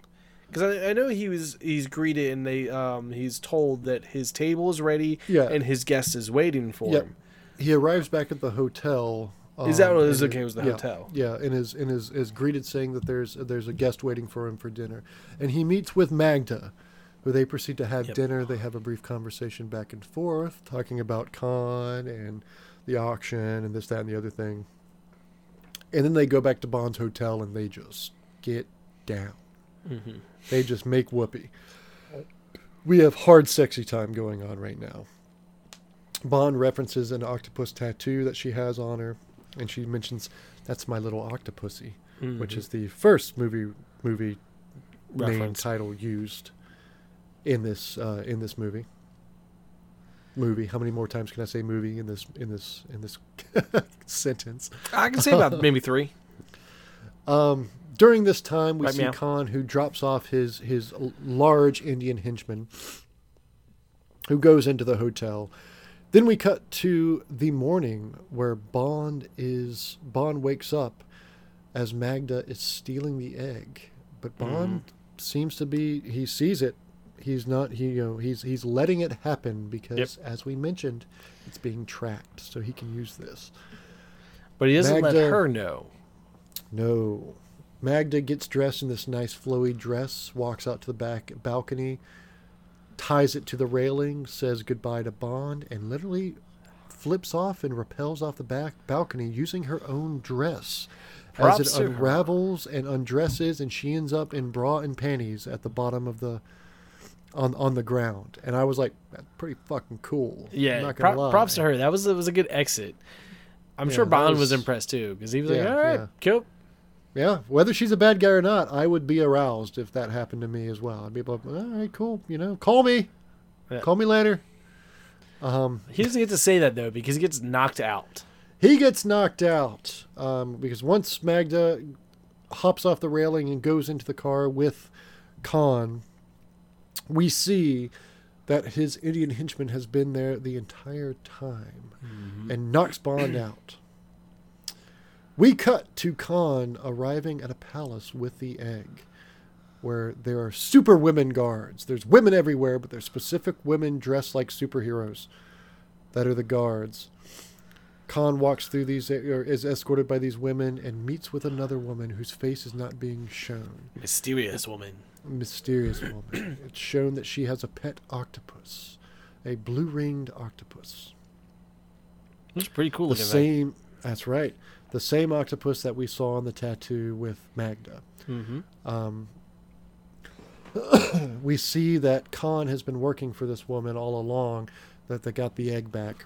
Because I, I know he was he's greeted and they um, he's told that his table is ready Yeah. and his guest is waiting for Yep. him. He arrives back at the hotel. Is that um, what it is? and Okay, it was the yeah, hotel. Yeah, and is and is is greeted saying that there's there's a guest waiting for him for dinner, and he meets with Magda, who they proceed to have Yep. dinner. They have a brief conversation back and forth, talking about Khan and the auction and this, that, and the other thing. And then they go back to Bond's hotel and they just get down. Mm-hmm. They just make whoopee. We have hard, sexy time going on right now. Bond references an octopus tattoo that she has on her, and she mentions that's my little octopussy, which is the first movie movie name Mm-hmm. Title used in this uh, in this movie. Movie. How many more times can I say movie in this in this in this sentence? I can say about maybe three. Um, during this time, we Right, see meow. Khan, who drops off his his large Indian henchman, who goes into the hotel. Then we cut to the morning where Bond is Bond wakes up as Magda is stealing the egg, but mm-hmm. Bond seems to be he sees it. He's not he you know he's he's letting it happen because as we mentioned, it's being tracked, so he can use this. But he doesn't let her know. No. Magda gets dressed in this nice flowy dress, walks out to the back balcony, ties it to the railing, says goodbye to Bond, and literally flips off and rappels off the back balcony using her own dress. Props as it to her. unravels and undresses, and she ends up in bra and panties at the bottom of the on on the ground. And I was like, that's pretty fucking cool. Yeah, not gonna pro- lie. props to her. That was that was a good exit. I'm Yeah, sure Bond was, was- impressed too because he was like, "All right, yeah. cool." Yeah, whether she's a bad guy or not, I would be aroused if that happened to me as well. I'd be like, all right, cool, you know, call me, Yeah. call me later. Um, He doesn't get to say that though because he gets knocked out. he gets knocked out um, because once Magda hops off the railing and goes into the car with Khan, we see that his Indian henchman has been there the entire time and knocks Bond out. We cut to Khan arriving at a palace with the egg, where there are super women guards. There's women everywhere, but there's specific women dressed like superheroes that are the guards. Khan walks through these, or is escorted by these women, and meets with another woman whose face is not being shown. Mysterious woman. Mysterious woman. it's shown that she has a pet octopus, a blue ringed octopus. It's pretty cool The looking. same, that's right, the same octopus that we saw on the tattoo with Magda. Mm-hmm. Um, we see that Khan has been working for this woman all along, that they got the egg back.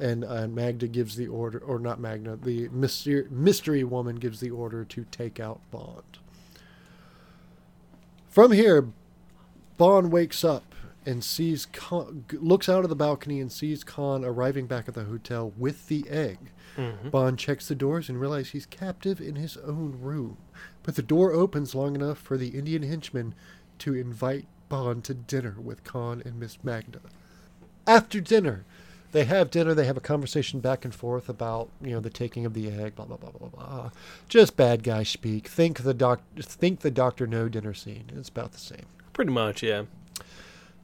And uh, Magda gives the order, or not Magda, the mystery, mystery woman gives the order to take out Bond. From here, Bond wakes up and sees Khan, looks out of the balcony and sees Khan arriving back at the hotel with the egg. Mm-hmm. Bond checks the doors and realizes he's captive in his own room. But the door opens long enough for the Indian henchman to invite Bond to dinner with Khan and Miss Magda. After dinner, they have dinner. They have a conversation back and forth about you know the taking of the egg. Blah blah blah blah blah. Just bad guy speak. Think the doc. Think the Doctor No dinner scene. It's about the same. Pretty much, yeah.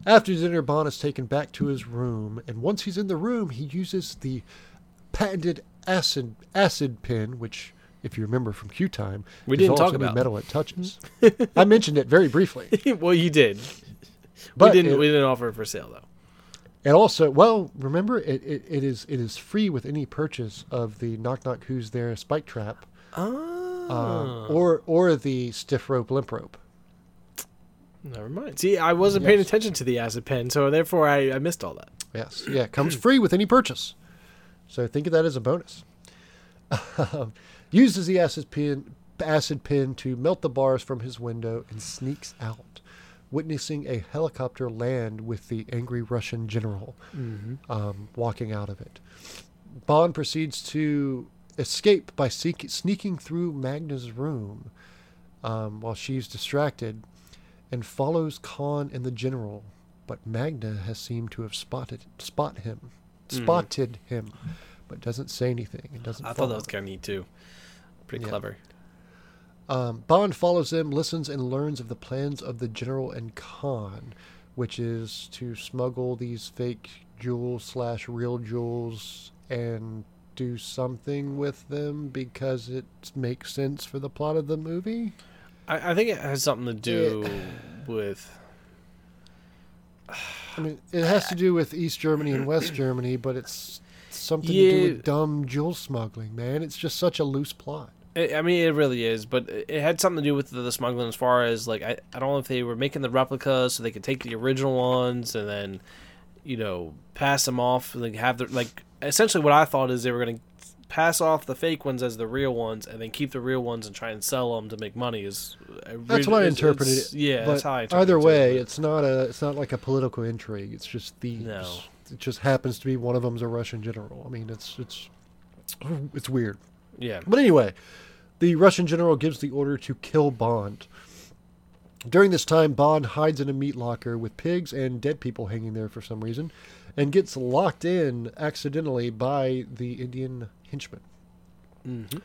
After dinner, Bond is taken back to his room, and once he's in the room, he uses the patented acid acid pin, which, if you remember from Q time, We didn't talk about. metal it touches. I mentioned it very briefly, well, you did. but we didn't. it- we didn't offer it for sale though. and also, well, remember it, it, it is it is free with any purchase of the knock knock who's there spike trap, Oh. um, or or the stiff rope limp rope. Never mind. See, I wasn't paying attention to the acid pen, so therefore I, I missed all that. Yes, yeah, it comes free with any purchase. So think of that as a bonus. Uses the acid pin, acid pin to melt the bars from his window and sneaks out, witnessing a helicopter land with the angry Russian general um, walking out of it. Bond proceeds to escape by seek, sneaking through Magda's room um, while she's distracted and follows Khan and the general, but Magda has seemed to have spotted spot him, spotted him, but doesn't say anything. It doesn't. I thought that was kind of neat too. Pretty Yeah. clever. Um, Bond follows them, listens, and learns of the plans of the general and Khan, which is to smuggle these fake jewels slash real jewels and do something with them because it makes sense for the plot of the movie. I, I think it has something to do with. I mean, it has to do with East Germany and West Germany, but it's something to do with dumb jewel smuggling, man. It's just such a loose plot. I I mean, it really is, but it it had something to do with the, the smuggling as far as like I, I don't know if they were making the replicas so they could take the original ones and then, you know, pass them off like have the like essentially what I thought is they were gonna pass off the fake ones as the real ones and then keep the real ones and try and sell them to make money. Is That's what I interpreted it. Yeah, but that's how I interpreted either it, Either way, but- it's not a it's not like a political intrigue. It's just thieves. No. It just happens to be one of them's a Russian general. I mean, it's it's it's weird. yeah. But anyway, the Russian general gives the order to kill Bond. During this time, Bond hides in a meat locker with pigs and dead people hanging there for some reason, and gets locked in accidentally by the Indian henchman. Mm-hmm.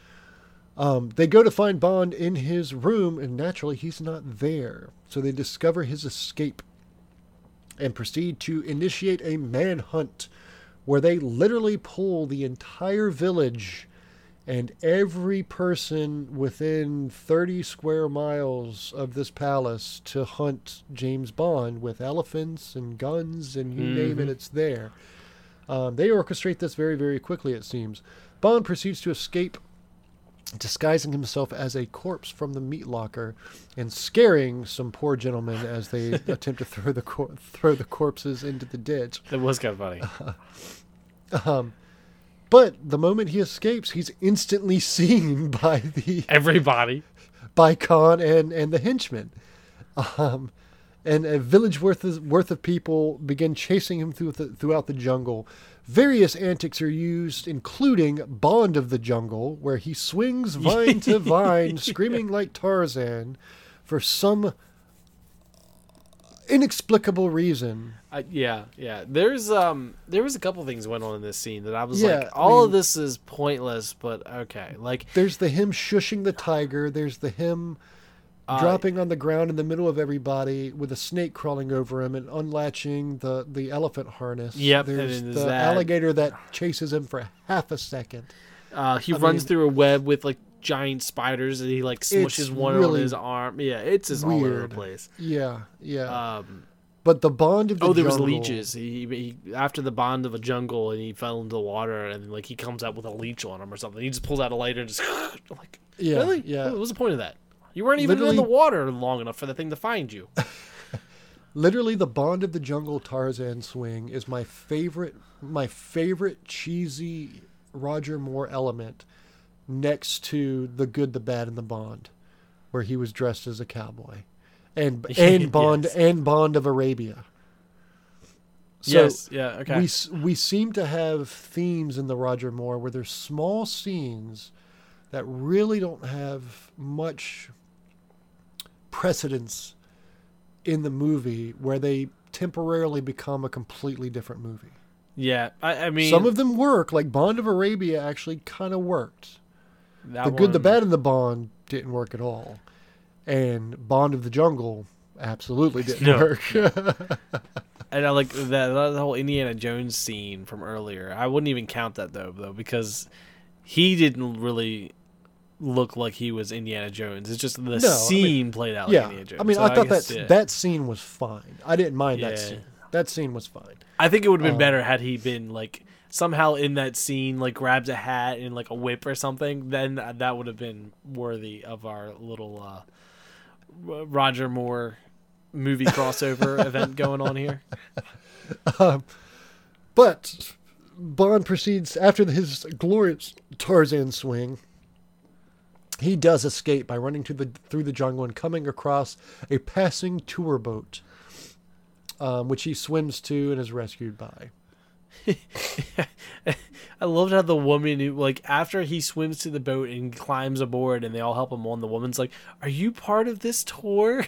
Um, they go to find Bond in his room, and naturally, he's not there. So they discover his escape and proceed to initiate a manhunt where they literally pull the entire village and every person within 30 square miles of this palace to hunt James Bond with elephants and guns and you name it, Mhm. it's there. Um, they orchestrate this very, very quickly, it seems. Bond proceeds to escape, disguising himself as a corpse from the meat locker and scaring some poor gentlemen as they attempt to throw the cor- throw the corpses into the ditch. It was kind of funny. Um, but the moment he escapes, he's instantly seen by the Everybody. by Khan and and the henchmen. Um, and a village worth of, worth of people begin chasing him through the, throughout the jungle. Various antics are used, including Bond of the Jungle, where he swings vine to vine, screaming like Tarzan, for some inexplicable reason. I, yeah, yeah. There's um, there was a couple things went on in this scene that I was Yeah, like, I all of this is pointless, but okay. Like, There's the him shushing the tiger. There's the him uh, dropping on the ground in the middle of everybody with a snake crawling over him and unlatching the, the elephant harness. Yep, There's the that. alligator that chases him for half a second. Uh, he I runs mean- through a web with like giant spiders, and he like smushes It's one on his arm. Yeah, it's just all over the place. Yeah, yeah. Um, but the bond of the oh, there was leeches. He, he after the bond of a jungle, and he fell into the water, and like he comes out with a leech on him or something. He just pulls out a lighter and just like, Yeah, really? yeah. What was the point of that? You weren't even in the water long enough for the thing to find you. Literally, the Bond of the Jungle Tarzan swing is my favorite. My favorite cheesy Roger Moore element, next to the Good, the Bad, and the Bond, where he was dressed as a cowboy, and and Bond Yes. and Bond of Arabia. So yes. Yeah. Okay. we we seem to have themes in the Roger Moore where there's small scenes that really don't have much precedence in the movie where they temporarily become a completely different movie. yeah. I, I mean, Some of them work, like Bond of Arabia actually kind of worked. That the Good, the Bad, and the Bond didn't work at all. And Bond of the Jungle absolutely didn't No. work. And I like that, that whole Indiana Jones scene from earlier. I wouldn't even count that though, though, because he didn't really look like he was Indiana Jones. It's just the mean- scene played out like yeah, Indiana Jones. I mean, So I thought guess, that yeah. that scene was fine. I didn't mind that scene. That scene was fine. I think it would have been um, better had he been like somehow in that scene, like grabs a hat and like a whip or something. Then that would have been worthy of our little uh, Roger Moore movie crossover event going on here. But Bond proceeds after his glorious Tarzan swing. He does escape by running to the through the jungle and coming across a passing tour boat, um, which he swims to and is rescued by. I loved how the woman who like after he swims to the boat and climbs aboard and they all help him on, the woman's like, Are you part of this tour?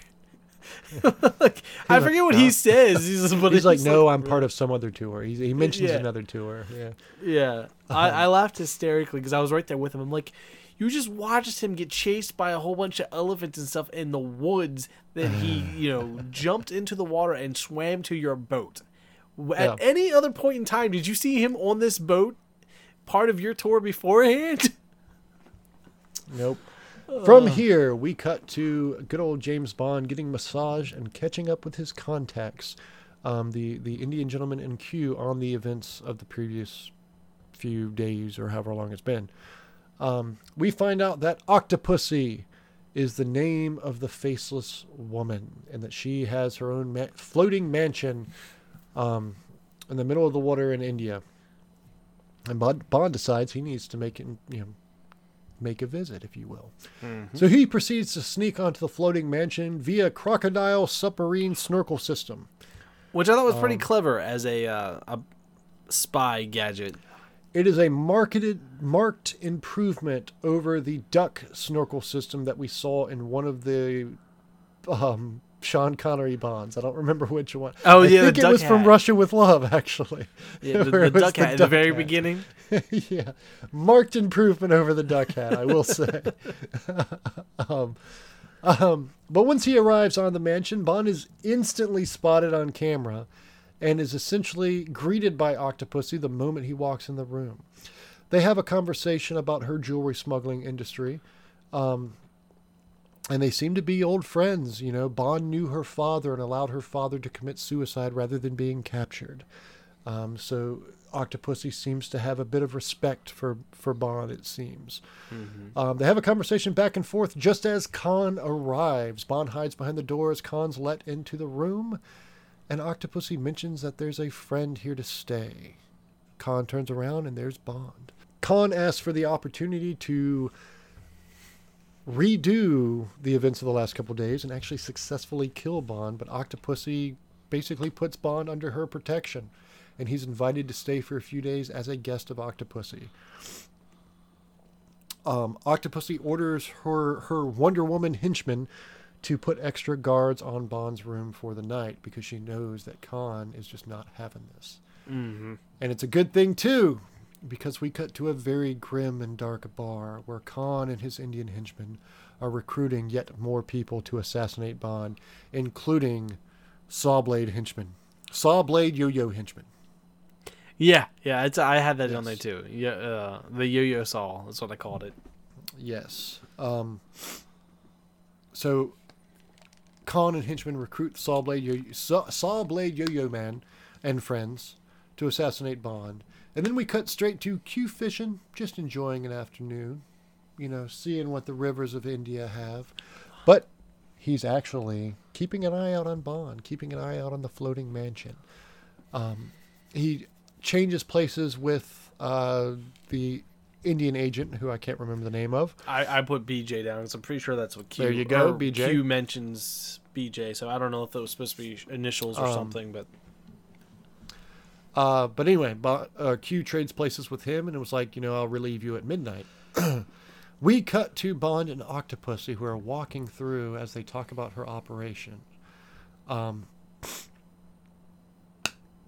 like I like, forget what "No." he says. He's, just, but He's like, "No, I'm part of some other tour." He, he mentions Yeah. another tour. Yeah, Yeah, I, I laughed hysterically because I was right there with him. I'm like, you just watched him get chased by a whole bunch of elephants and stuff in the woods. Then he, you know, jumped into the water and swam to your boat. At Yeah. any other point in time, did you see him on this boat, part of your tour beforehand? Nope. From here, we cut to good old James Bond getting massage and catching up with his contacts, um, the the Indian gentleman in Q on the events of the previous few days or however long it's been. Um, we find out that Octopussy is the name of the faceless woman, and that she has her own ma- floating mansion um, in the middle of the water in India. And Bond, Bond decides he needs to make you know, make a visit, if you will. So he proceeds to sneak onto the floating mansion via crocodile submarine snorkel system. Which I thought was pretty Um, clever as a uh, a spy gadget. It is a marketed marked improvement over the duck snorkel system that we saw in one of the um, Sean Connery bonds. I don't remember which one. Oh, I yeah, the think it duck was from. Russia with Love, actually. Yeah, the, the duck the hat at the very hat. beginning. yeah, marked improvement over the duck hat, I will say. um, um, but once he arrives on the mansion, Bond is instantly spotted on camera and is essentially greeted by Octopussy the moment he walks in the room. They have a conversation about her jewelry smuggling industry. Um, and they seem to be old friends. You know, Bond knew her father and allowed her father to commit suicide rather than being captured. Um, so Octopussy seems to have a bit of respect for, for Bond, it seems. Um, they have a conversation back and forth just as Khan arrives. Bond hides behind the door as Khan's let into the room, and Octopussy mentions that there's a friend here to stay. Khan turns around and there's Bond. Khan asks for the opportunity to redo the events of the last couple days and actually successfully kill Bond, but Octopussy basically puts Bond under her protection, and he's invited to stay for a few days as a guest of Octopussy. Um, Octopussy orders her her Wonder Woman henchman to put extra guards on Bond's room for the night because she knows that Khan is just not having this. Mm-hmm. And it's a good thing too, because we cut to a very grim and dark bar where Khan and his Indian henchmen are recruiting yet more people to assassinate Bond, including Sawblade henchmen. Sawblade yo-yo henchmen. Yeah, yeah. It's I had that on there too. Yeah, uh, the yo-yo saw. That's what I called it. Yes. Um, so Khan and henchmen recruit Sawblade yo- Saw, Sawblade Yo-Yo Man and friends to assassinate Bond. And then we cut straight to Q fishing, just enjoying an afternoon, you know, seeing what the rivers of India have. But he's actually keeping an eye out on Bond, keeping an eye out on the floating mansion. Um, he changes places with uh, the Indian agent, who I can't remember the name of. I, I put BJ down because I'm pretty sure that's what Q. There you go, BJ. Q mentions BJ, so I don't know if that was supposed to be initials or Um, something, but Uh, but anyway, uh, Q trades places with him, and it was like, you know, I'll relieve you at midnight. we cut to Bond and Octopussy, who are walking through as they talk about her operation. Um,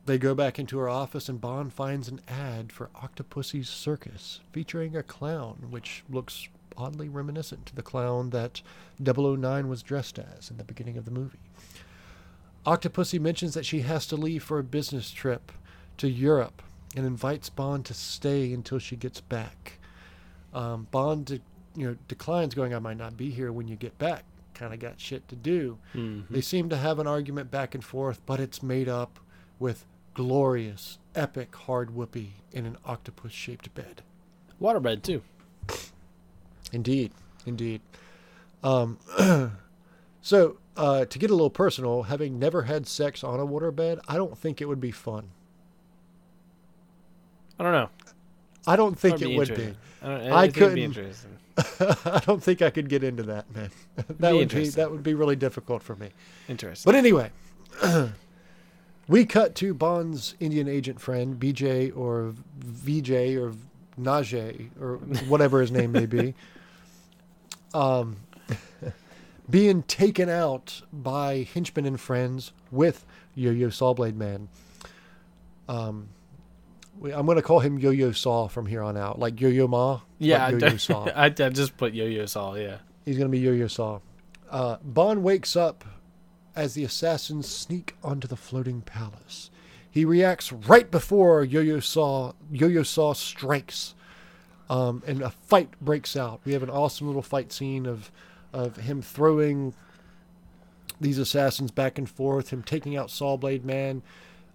they go back into her office, and Bond finds an ad for Octopussy's Circus featuring a clown, which looks oddly reminiscent to the clown that 009 was dressed as in the beginning of the movie. Octopussy mentions that she has to leave for a business trip to Europe and invites Bond to stay until she gets back. Um, Bond, de- you know, declines, going, "I might not be here when you get back. Kind of got shit to do." Mhm. They seem to have an argument back and forth, but it's made up with glorious, epic hard whoopee in an octopus-shaped bed. waterbed too. Indeed, indeed. Um, so, uh, to get a little personal, having never had sex on a waterbed, I don't think it would be fun. I don't know. I don't think That'd it would be. I, don't, I I be couldn't- interesting. I don't think I could get into that, man. that be would be that would be really difficult for me. Interesting. But anyway, we cut to Bond's Indian agent friend BJ or VJ or Najee or whatever his name may be, um, being taken out by henchmen and friends with Yo-Yo Sawblade Man. Um, I'm going to call him Yo-Yo Saw from here on out, like Yo-Yo Ma. yeah, but I, Yo-Yo Saw. I, I just put yo-yo saw. Yeah. He's going to be Yo-Yo Saw. Uh, Bond wakes up as the assassins sneak onto the floating palace. He reacts right before Yo-Yo Saw Yo-Yo Saw strikes, um, and a fight breaks out. We have an awesome little fight scene of of him throwing these assassins back and forth, him taking out Sawblade Man,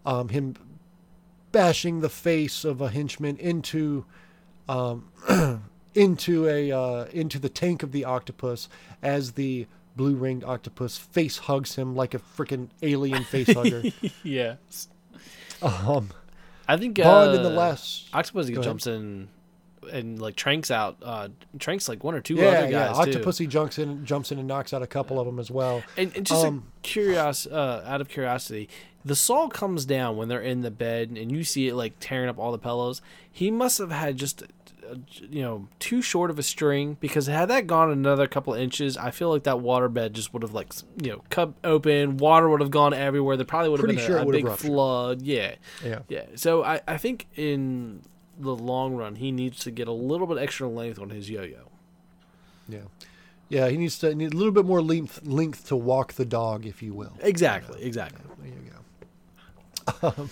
um, him bashing the face of a henchman into um, into a uh, into the tank of the octopus as the blue ringed octopus face hugs him like a freaking alien face hugger. yes. um, I think Bond in the uh, last Octopus Go ahead. jumps in and like Trank's out. Uh, Trank's like one or two yeah, other yeah. guys too. Octopussy jumps in, jumps in, and knocks out a couple of them as well. And, and just Um, curious, uh, out of curiosity, the saw comes down when they're in the bed, and you see it like tearing up all the pillows. He must have had just, uh, you know, too short of a string because had that gone another couple inches, I feel like that water bed just would have like, you know, cut open. Water would have gone everywhere. There probably would have been sure a, a big flood. Yeah, Yeah. yeah. So I, I think in the long run, he needs to get a little bit extra length on his yo-yo. Yeah. Yeah, he needs to need a little bit more length length to walk the dog, if you will. Exactly, exactly. There you go.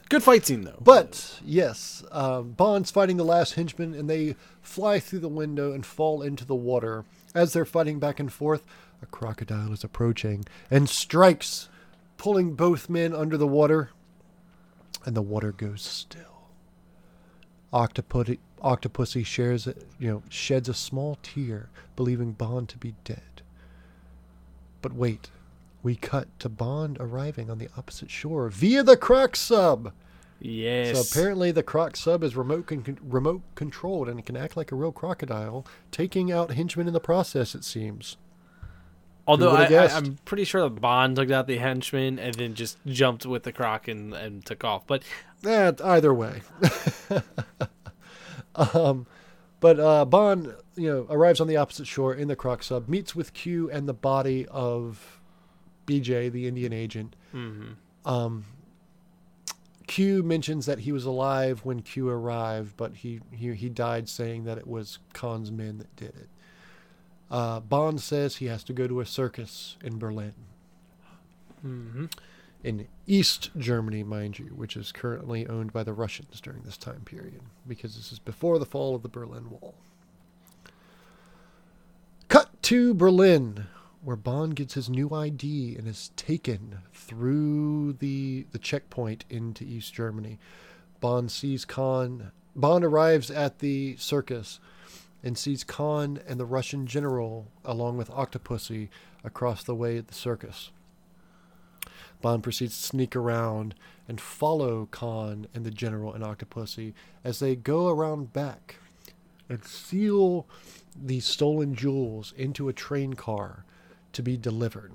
Good fight scene though. But yes, um, Bond's fighting the last henchman, and they fly through the window and fall into the water. As they're fighting back and forth, a crocodile is approaching and strikes, pulling both men under the water, and the water goes still. Octopussy, Octopussy shares, a- you know, sheds a small tear, believing Bond to be dead. But wait, we cut to Bond arriving on the opposite shore via the Croc sub. yes. So apparently, the Croc sub is remote con- remote controlled and it can act like a real crocodile, taking out henchmen in the process. It seems. Although I, I'm pretty sure that Bond took out the henchman and then just jumped with the croc and, and took off. But Eh, either way. um, but uh, Bond, you know, arrives on the opposite shore in the Croc sub, meets with Q and the body of BJ, the Indian agent. Um, Q mentions that he was alive when Q arrived, but he, he he died saying that it was Khan's men that did it. Uh, Bond says he has to go to a circus in Berlin. In East Germany, mind you, which is currently owned by the Russians during this time period, because this is before the fall of the Berlin Wall. Cut to Berlin, where Bond gets his new ID and is taken through the the checkpoint into East Germany. Bond sees Khan. Bond arrives at the circus and sees Khan and the Russian general, along with Octopussy, across the way at the circus. Bond proceeds to sneak around and follow Khan and the general and Octopussy as they go around back and seal the stolen jewels into a train car to be delivered.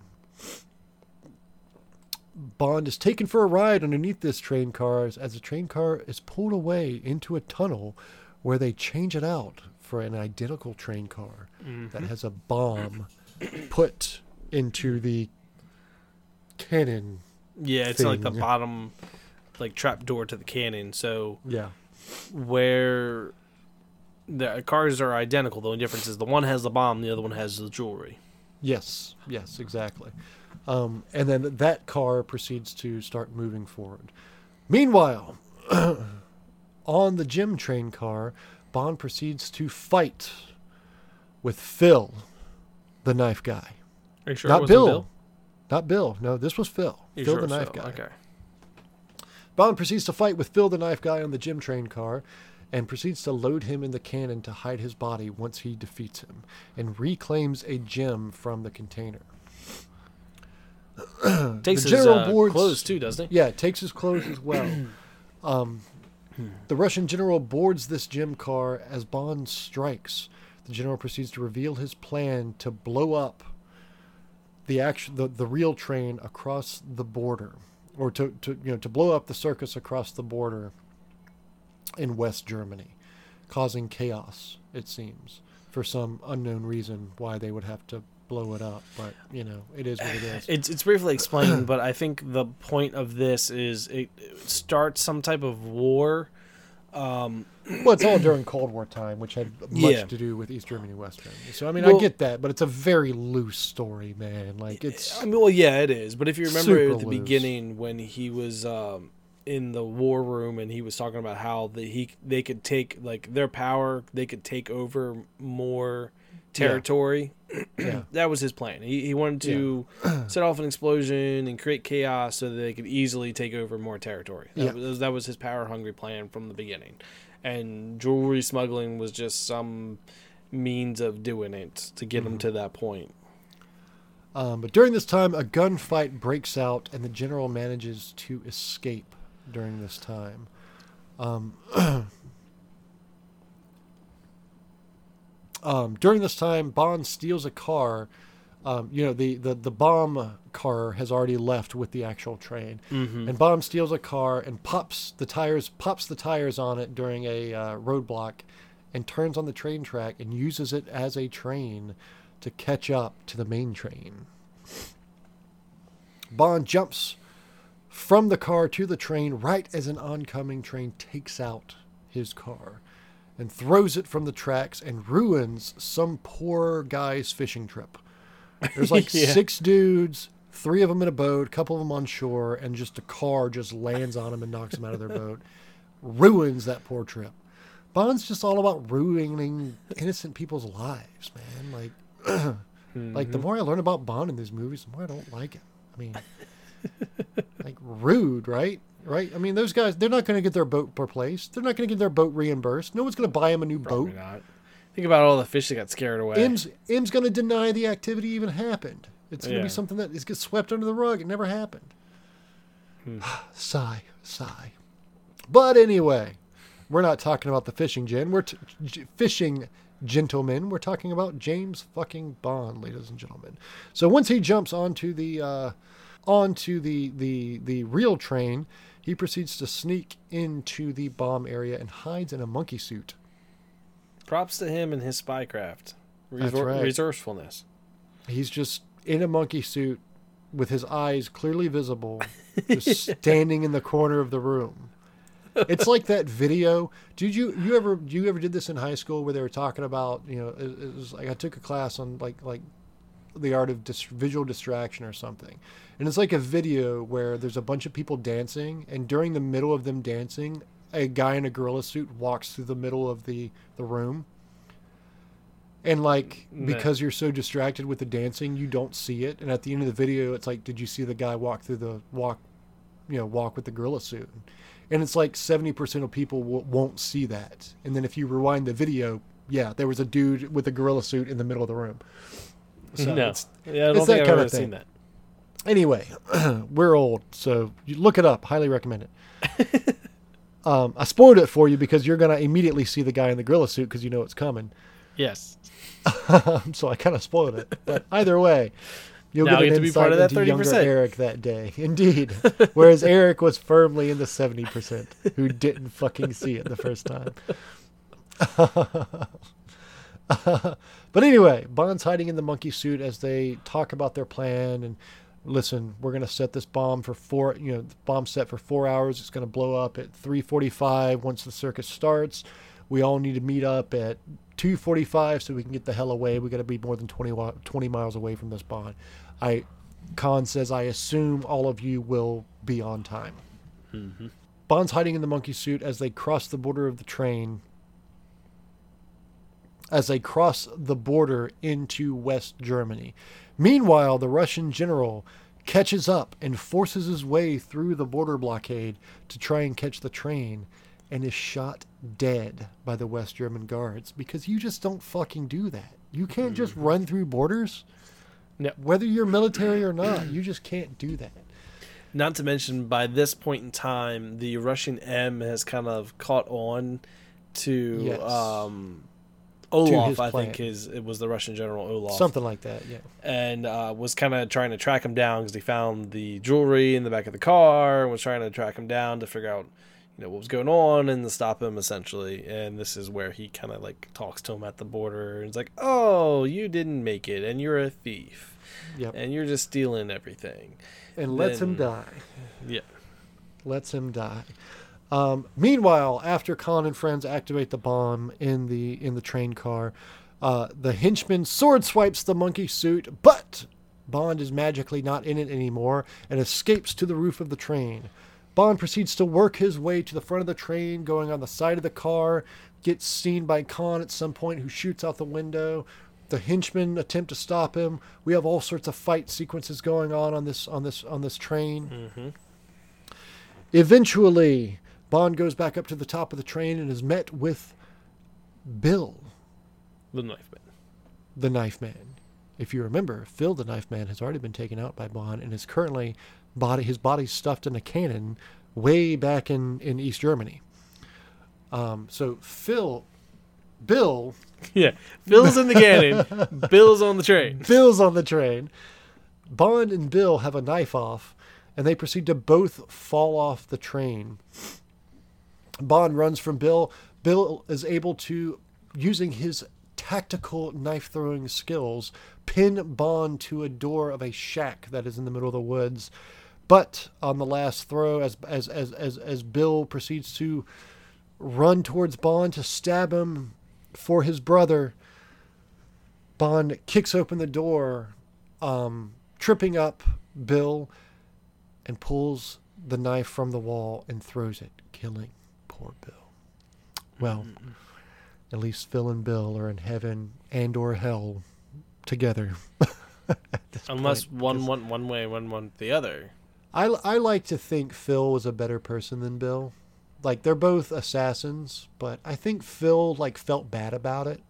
Bond is taken for a ride underneath this train car as, as the train car is pulled away into a tunnel where they change it out for an identical train car that has a bomb put into the cannon. yeah, it's like the bottom, like trap door to the cannon. So Yeah. where the cars are identical, the only difference is the one has the bomb, the other one has the jewelry. Yes, yes, exactly. Um, and then that car proceeds to start moving forward. Meanwhile, on the gym train car, Bond proceeds to fight with Phil, the knife guy. Are you sure Not Bill. Bill? Not Bill. No, this was Phil. Phil sure the knife Phil? guy. Okay. Bond proceeds to fight with Phil the knife guy on the gym train car and proceeds to load him in the cannon to hide his body once he defeats him and reclaims a gem from the container. Takes The his general uh, clothes too, doesn't he? Yeah, takes his clothes as well. um, the Russian general boards this gym car as Bond strikes. The general proceeds to reveal his plan to blow up the action, the, the real train across the border, or to, to you know to blow up the circus across the border in West Germany, causing chaos. It seems for some unknown reason why they would have to blow it up, but you know it is what it is. It's it's briefly explained, but I think the point of this is it it starts some type of war. Um, Well, it's all during Cold War time, which had much Yeah. to do with East Germany, West Germany. So I mean, I get that, but it's a very loose story, man. Like it's I mean, well, yeah, it is. But if you remember at the loose. beginning when he was um, in the war room and he was talking about how the, he they could take like their power, they could take over more territory. yeah, That was his plan. He he wanted to set off an explosion and create chaos so that they could easily take over more territory. That, Yeah. was, that was his power hungry plan from the beginning. And jewelry smuggling was just some means of doing it to get Mm-hmm. him to that point. Um, but during this time, a gunfight breaks out, and the general manages to escape during this time. Um, Um, during this time, Bond steals a car. Um, you know, the, the, the bomb car has already left with the actual train. Mm-hmm. And Bond steals a car and pops the tires pops the tires on it during a uh, roadblock and turns on the train track and uses it as a train to catch up to the main train. Bond jumps from the car to the train right as an oncoming train takes out his car and throws it from the tracks and ruins some poor guy's fishing trip. There's like Yeah. six dudes, three of them in a boat, a couple of them on shore, and just a car just lands on them and knocks them out of their boat. Ruins that poor trip. Bond's just all about ruining innocent people's lives, man. Like, like Mm-hmm. the more I learn about Bond in these movies, the more I don't like him. I mean, like rude, right? Right? I mean, those guys, they're not going to get their boat replaced. They're not going to get their boat reimbursed. No one's going to buy them a new Probably boat. not. Think about all the fish that got scared away. M's M's going to deny the activity even happened. It's going to Yeah. be something that is gets swept under the rug. It never happened. Hmm. sigh, sigh. But anyway, we're not talking about the fishing gin. We're t- j- fishing gentlemen. We're talking about James fucking Bond, ladies and gentlemen. So once he jumps onto the uh, onto the the the real train, he proceeds to sneak into the bomb area and hides in a monkey suit. Props to him and his spycraft. Resor- right. Resourcefulness. He's just in a monkey suit with his eyes clearly visible, just standing in the corner of the room. It's like that video. Did you you ever you ever did this in high school where they were talking about you know it, it was like I took a class on like like the art of dis- visual distraction or something, and it's like a video where there's a bunch of people dancing, and during the middle of them dancing, a guy in a gorilla suit walks through the middle of the the room. And like because you're so distracted with the dancing, you don't see it. And at the end of the video, it's like, did you see the guy walk through the walk, you know, walk with the gorilla suit? And it's like seventy percent of people w- won't see that. And then if you rewind the video, yeah, there was a dude with a gorilla suit in the middle of the room. So no. it's, Yeah, I don't it's think I've ever thing. seen that. Anyway, we're old, so you look it up. Highly recommend it. um, I spoiled it for you because you're gonna immediately see the guy in the gorilla suit because you know it's coming. Yes. so I kind of spoiled it. But either way, you'll Now get you an get to be insight part of that into younger 30%. Eric that day. Indeed. Whereas Eric was firmly in the seventy percent who didn't fucking see it the first time. but anyway, Bond's hiding in the monkey suit as they talk about their plan and listen, we're gonna set this bomb for four you know, the bomb set for four hours. It's gonna blow up at three forty five once the circus starts. We all need to meet up at 2:45 so we can get the hell away. We got to be more than 20, 20 miles away from this bomb. I Khan says I assume all of you will be on time. Mm-hmm. Bond's hiding in the monkey suit as they cross the border of the train. As they cross the border into West Germany. Meanwhile, the Russian general catches up and forces his way through the border blockade to try and catch the train and is shot dead by the West German guards because you just don't fucking do that. You can't just run through borders. No. Whether you're military or not, you just can't do that. Not to mention, by this point in time, the Russian M has kind of caught on to Yes. um, Olaf. I think his it was the Russian general Olaf, Something like that, yeah. and uh, was kind of trying to track him down because he found the jewelry in the back of the car and was trying to track him down to figure out, you know, what was going on and to stop him essentially. And this is where he kind of like talks to him at the border and it's like, "Oh, you didn't make it, and you're a thief, Yep. and you're just stealing everything." And lets him die. Yeah. lets him die. Um, meanwhile, after Khan and friends activate the bomb in the in the train car, uh, the henchman sword swipes the monkey suit, but Bond is magically not in it anymore and escapes to the roof of the train. Bond proceeds to work his way to the front of the train, going on the side of the car, gets seen by Khan at some point, who shoots out the window. The henchmen attempt to stop him. We have all sorts of fight sequences going on on this on this on this train. Mm-hmm. Eventually, Bond goes back up to the top of the train and is met with Bill, The knife man. the knife man. If you remember, Phil the knife man has already been taken out by Bond and is currently body his body's stuffed in a cannon way back in, in East Germany. Um, so Phil Bill, Yeah, Phil's in the cannon. Bill's on the train. Bill's on the train. Bond and Bill have a knife off, and they proceed to both fall off the train. Bond runs from Bill. Bill is able to, using his tactical knife throwing skills, pin Bond to a door of a shack that is in the middle of the woods. But on the last throw, as as as as, as Bill proceeds to run towards Bond to stab him for his brother, Bond kicks open the door, um, tripping up Bill, and pulls the knife from the wall and throws it, killing poor Bill. Well, at least Phil and Bill are in heaven and or hell together. Unless point, one 'cause went one way, one went the other. I, I like to think Phil was a better person than Bill. Like they're both assassins, but I think Phil like felt bad about it.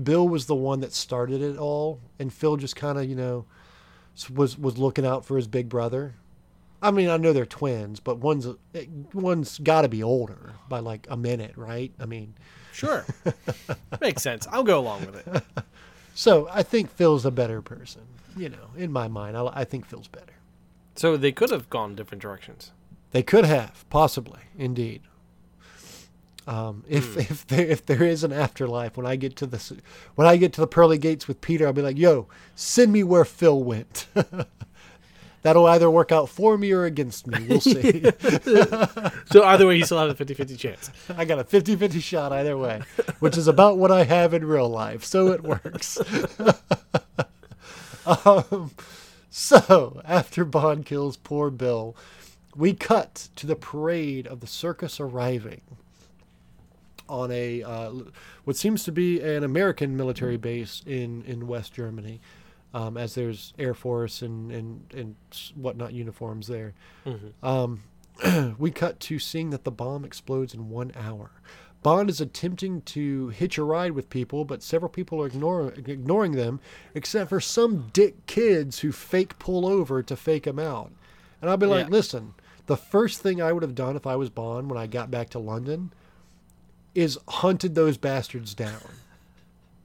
Bill was the one that started it all, and Phil just kind of you know was was looking out for his big brother. I mean, I know they're twins, but one's one's got to be older by like a minute, right? I mean, Sure, makes sense. I'll go along with it. so I think Phil's a better person. You know, in my mind, I, I think Phil's better. So they could have gone different directions. They could have, possibly, indeed. Um, if if there if there is an afterlife, when I get to the when I get to the pearly gates with Peter, I'll be like, "Yo, send me where Phil went." That'll either work out for me or against me. We'll see. So either way, you still have a 50-50 chance. I got a 50-50 shot either way, which is about what I have in real life, so it works. um, so after Bond kills poor Bill, we cut to the parade of the circus arriving on a uh, what seems to be an American military base in in West Germany, um, as there's Air Force and and and whatnot uniforms there. Um, we cut to seeing that the bomb explodes in one hour. Bond is attempting to hitch a ride with people, but several people are ignore, ignoring them, except for some dick kids who fake pull over to fake him out. And I'll be like, Yeah. listen, the first thing I would have done if I was Bond when I got back to London is hunted those bastards down.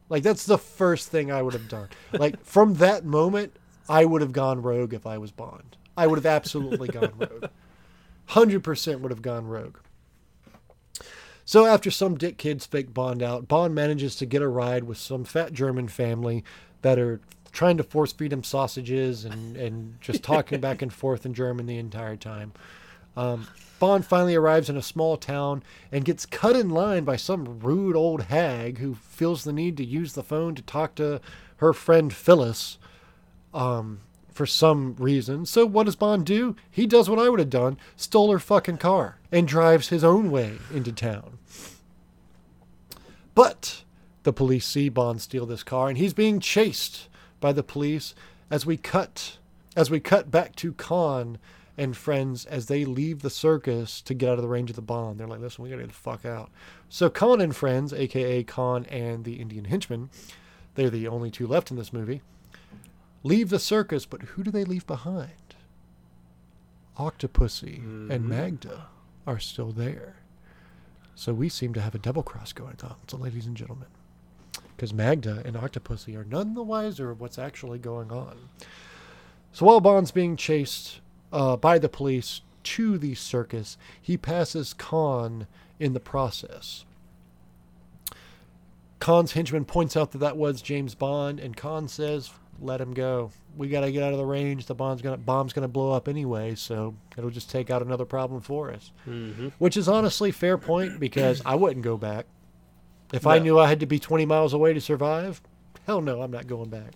Like that's the first thing I would have done. Like from that moment, I would have gone rogue if I was Bond. I would have absolutely gone rogue. 100% would have gone rogue. So after some dick kids fake Bond out, Bond manages to get a ride with some fat German family that are trying to force feed him sausages and, and just talking back and forth in German the entire time. Um, Bond finally arrives in a small town and gets cut in line by some rude old hag who feels the need to use the phone to talk to her friend Phyllis um, for some reason. So what does Bond do? He does what I would have done: stole her fucking car and drives his own way into town. But the police see Bond steal this car, and he's being chased by the police as we cut as we cut back to Khan and friends as they leave the circus to get out of the range of the bomb. They're like, listen, we gotta get the fuck out. So Khan and friends, aka Khan and the Indian henchman, they're the only two left in this movie, leave the circus, but who do they leave behind? Octopussy and mm-hmm. Magda are still there. So we seem to have a double cross going on, so ladies and gentlemen. Because Magda and Octopussy are none the wiser of what's actually going on. So while Bond's being chased uh, by the police to the circus, he passes Khan in the process. Khan's henchman points out that that was James Bond, and Khan says, "Let him go. We got to get out of the range. The bomb's gonna bomb's gonna blow up anyway, so it'll just take out another problem for us." Mm-hmm. Which is honestly fair point because I wouldn't go back. If I knew I had to be 20 miles away to survive, hell no, I'm not going back.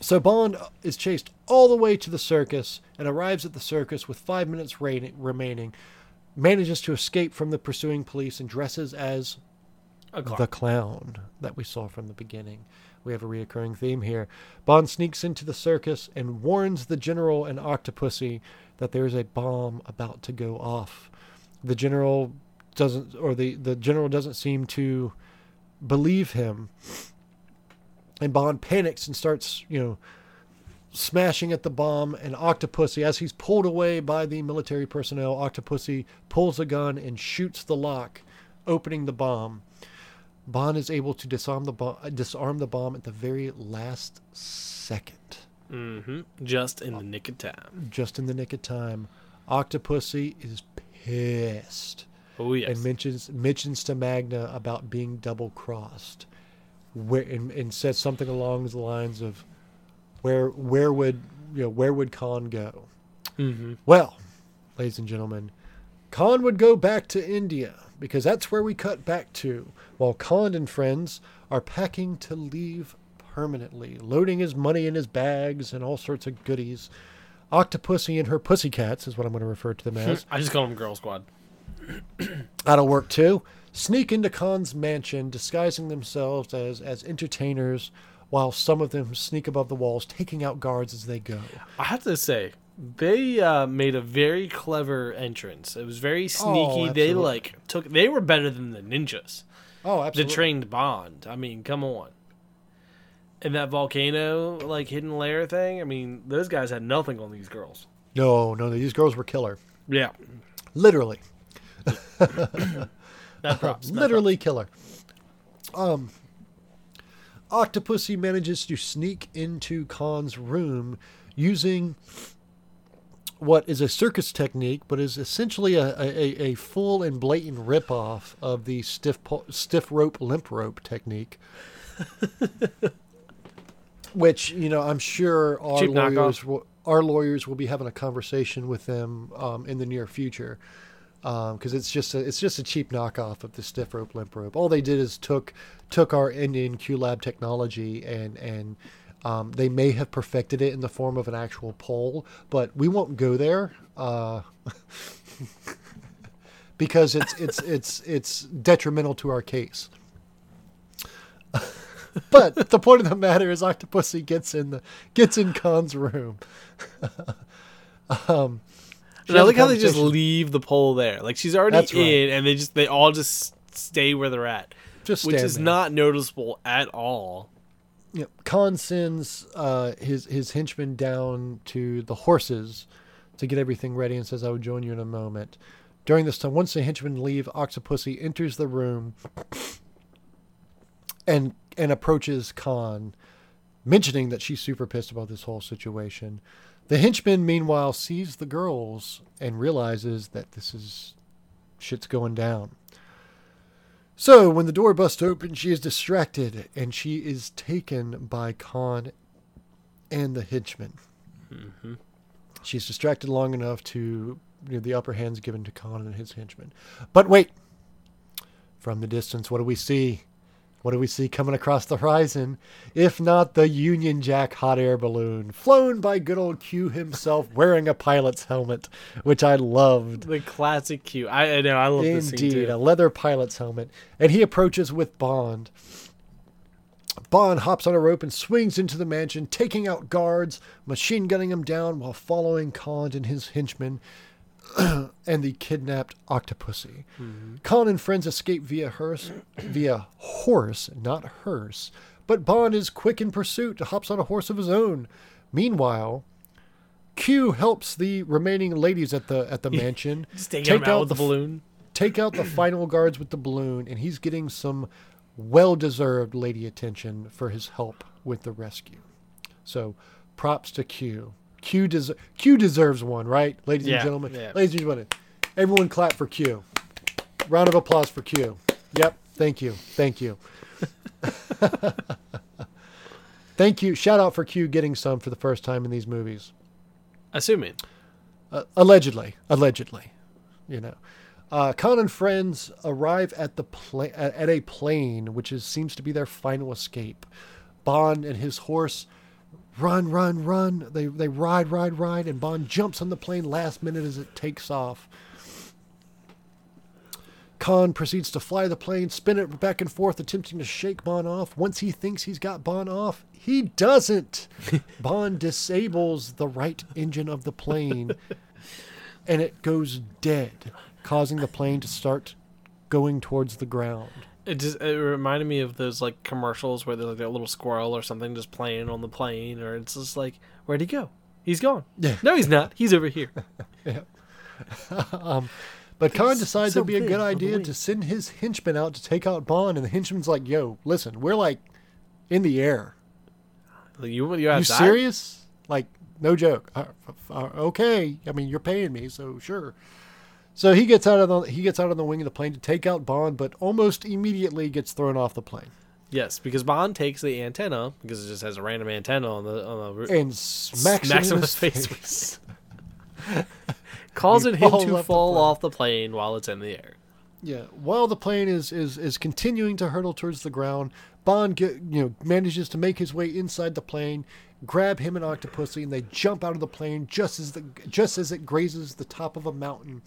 So Bond is chased all the way to the circus and arrives at the circus with five minutes remaining, manages to escape from the pursuing police and dresses as A clock. the clown that we saw from the beginning. We have a reoccurring theme here. Bond sneaks into the circus and warns the general and Octopussy that there is a bomb about to go off. The general doesn't, or the, the general doesn't seem to believe him. And Bond panics and starts, you know, smashing at the bomb. And Octopussy, as he's pulled away by the military personnel, Octopussy pulls a gun and shoots the lock, opening the bomb. Bond is able to disarm the bomb, disarm the bomb at the very last second, Mm-hmm. Just in the nick of time. just in the nick of time. Octopussy is pissed Oh yes. and mentions mentions to Magda about being double crossed, where and, and says something along the lines of, "Where where would you know where would Khan go?" mm-hmm. Well, ladies and gentlemen, Khan would go back to India because that's where we cut back to, while Khan and friends are packing to leave permanently, loading his money in his bags and all sorts of goodies. Octopussy and her pussycats is what I'm going to refer to them as. I just call them Girl Squad. That'll work too. Sneak into Khan's mansion, disguising themselves as, as entertainers, while some of them sneak above the walls, taking out guards as they go. I have to say, they uh, made a very clever entrance. It was very sneaky. they like took. They were better than the ninjas. Oh, absolutely. The trained Bond. I mean, come on. And that volcano, like hidden layer thing. I mean, those guys had nothing on these girls. no, no, these girls were killer. Yeah, Literally. that props. literally killer. Um, Octopussy manages to sneak into Khan's room using what is a circus technique, but is essentially a, a, a full and blatant ripoff of the stiff po- stiff rope limp rope technique. Which you know, I'm sure our Cheap lawyers will, our lawyers will be having a conversation with them um, in the near future because it's just a, it's just a cheap knockoff of the stiff rope limp rope. All they did is took took our Indian Q Lab technology and and um, they may have perfected it in the form of an actual pole, but we won't go there uh, because it's it's it's it's detrimental to our case. but the point of the matter is, Octopussy gets in the gets in Khan's room. um, And I like how they just leave the pole there. Like she's already That's right. in, and they just they all just stay where they're at, just which is there. not noticeable at all. know, Khan sends uh, his his henchmen down to the horses to get everything ready and says, "I will join you in a moment." During this time, once the henchmen leave, Octopussy enters the room and and approaches Khan, mentioning that she's super pissed about this whole situation. The henchman, meanwhile, sees the girls and realizes that this is shit's going down. So, when the door busts open, she is distracted and she is taken by Khan and the henchman. Mm-hmm. She's distracted long enough to you know, the upper hand's given to Khan and his henchmen. But wait! From the distance, what do we see? What do we see coming across the horizon? If not the Union Jack hot air balloon, flown by good old Q himself, wearing a pilot's helmet, which I loved. The classic Q. I, I know. I love this scene Indeed, too. a leather pilot's helmet. And he approaches with Bond. Bond hops on a rope and swings into the mansion, taking out guards, machine gunning them down while following Khan and his henchmen and the kidnapped Octopussy. Mm-hmm. Khan and friends escape via hearse, via horse, not hearse. But Bond is quick in pursuit, hops on a horse of his own. Meanwhile, Q helps the remaining ladies at the at the mansion taking him out with the f- balloon. take out the final guards with the balloon, and he's getting some well deserved lady attention for his help with the rescue. So props to Q. Q, des- Q deserves one, right, ladies Yeah, and gentlemen? yeah. Ladies and gentlemen, everyone clap for Q. Round of applause for Q. Yep, thank you. Thank you. thank you. Shout out for Q getting some for the first time in these movies. Assuming. Uh, allegedly, allegedly, you know. Uh, Khan and friends arrive at the pla- at at a plane, which is seems to be their final escape. Bond and his horse run, run, run. They they ride, ride, ride, and Bond jumps on the plane last minute as it takes off. Khan proceeds to fly the plane, spin it back and forth, attempting to shake Bond off. Once he thinks he's got Bond off, he doesn't. Bond disables the right engine of the plane, and it goes dead, causing the plane to start going towards the ground. It just it reminded me of those like commercials where there's like a little squirrel or something just playing on the plane, or it's just like, where'd he go? He's gone. Yeah. No, he's not. He's over here. Um, But Khan decides so it'd be a good idea to send his henchman out to take out Bond, and the henchman's like, "Yo, listen, we're like in the air. Like, you you You serious? Like, no joke. Uh, uh, okay, I mean, you're paying me, so sure." So he gets out of the he gets out on the wing of the plane to take out Bond, but almost immediately gets thrown off the plane Yes, because Bond takes the antenna because it just has a random antenna on the on the roof. and smacks, him in his face. face. Causing him to off the fall off the plane while it's in the air. Yeah, while the plane is is is continuing to hurtle towards the ground, Bond get, you know manages to make his way inside the plane, grab him and Octopussy, and they jump out of the plane just as the just as it grazes the top of a mountain.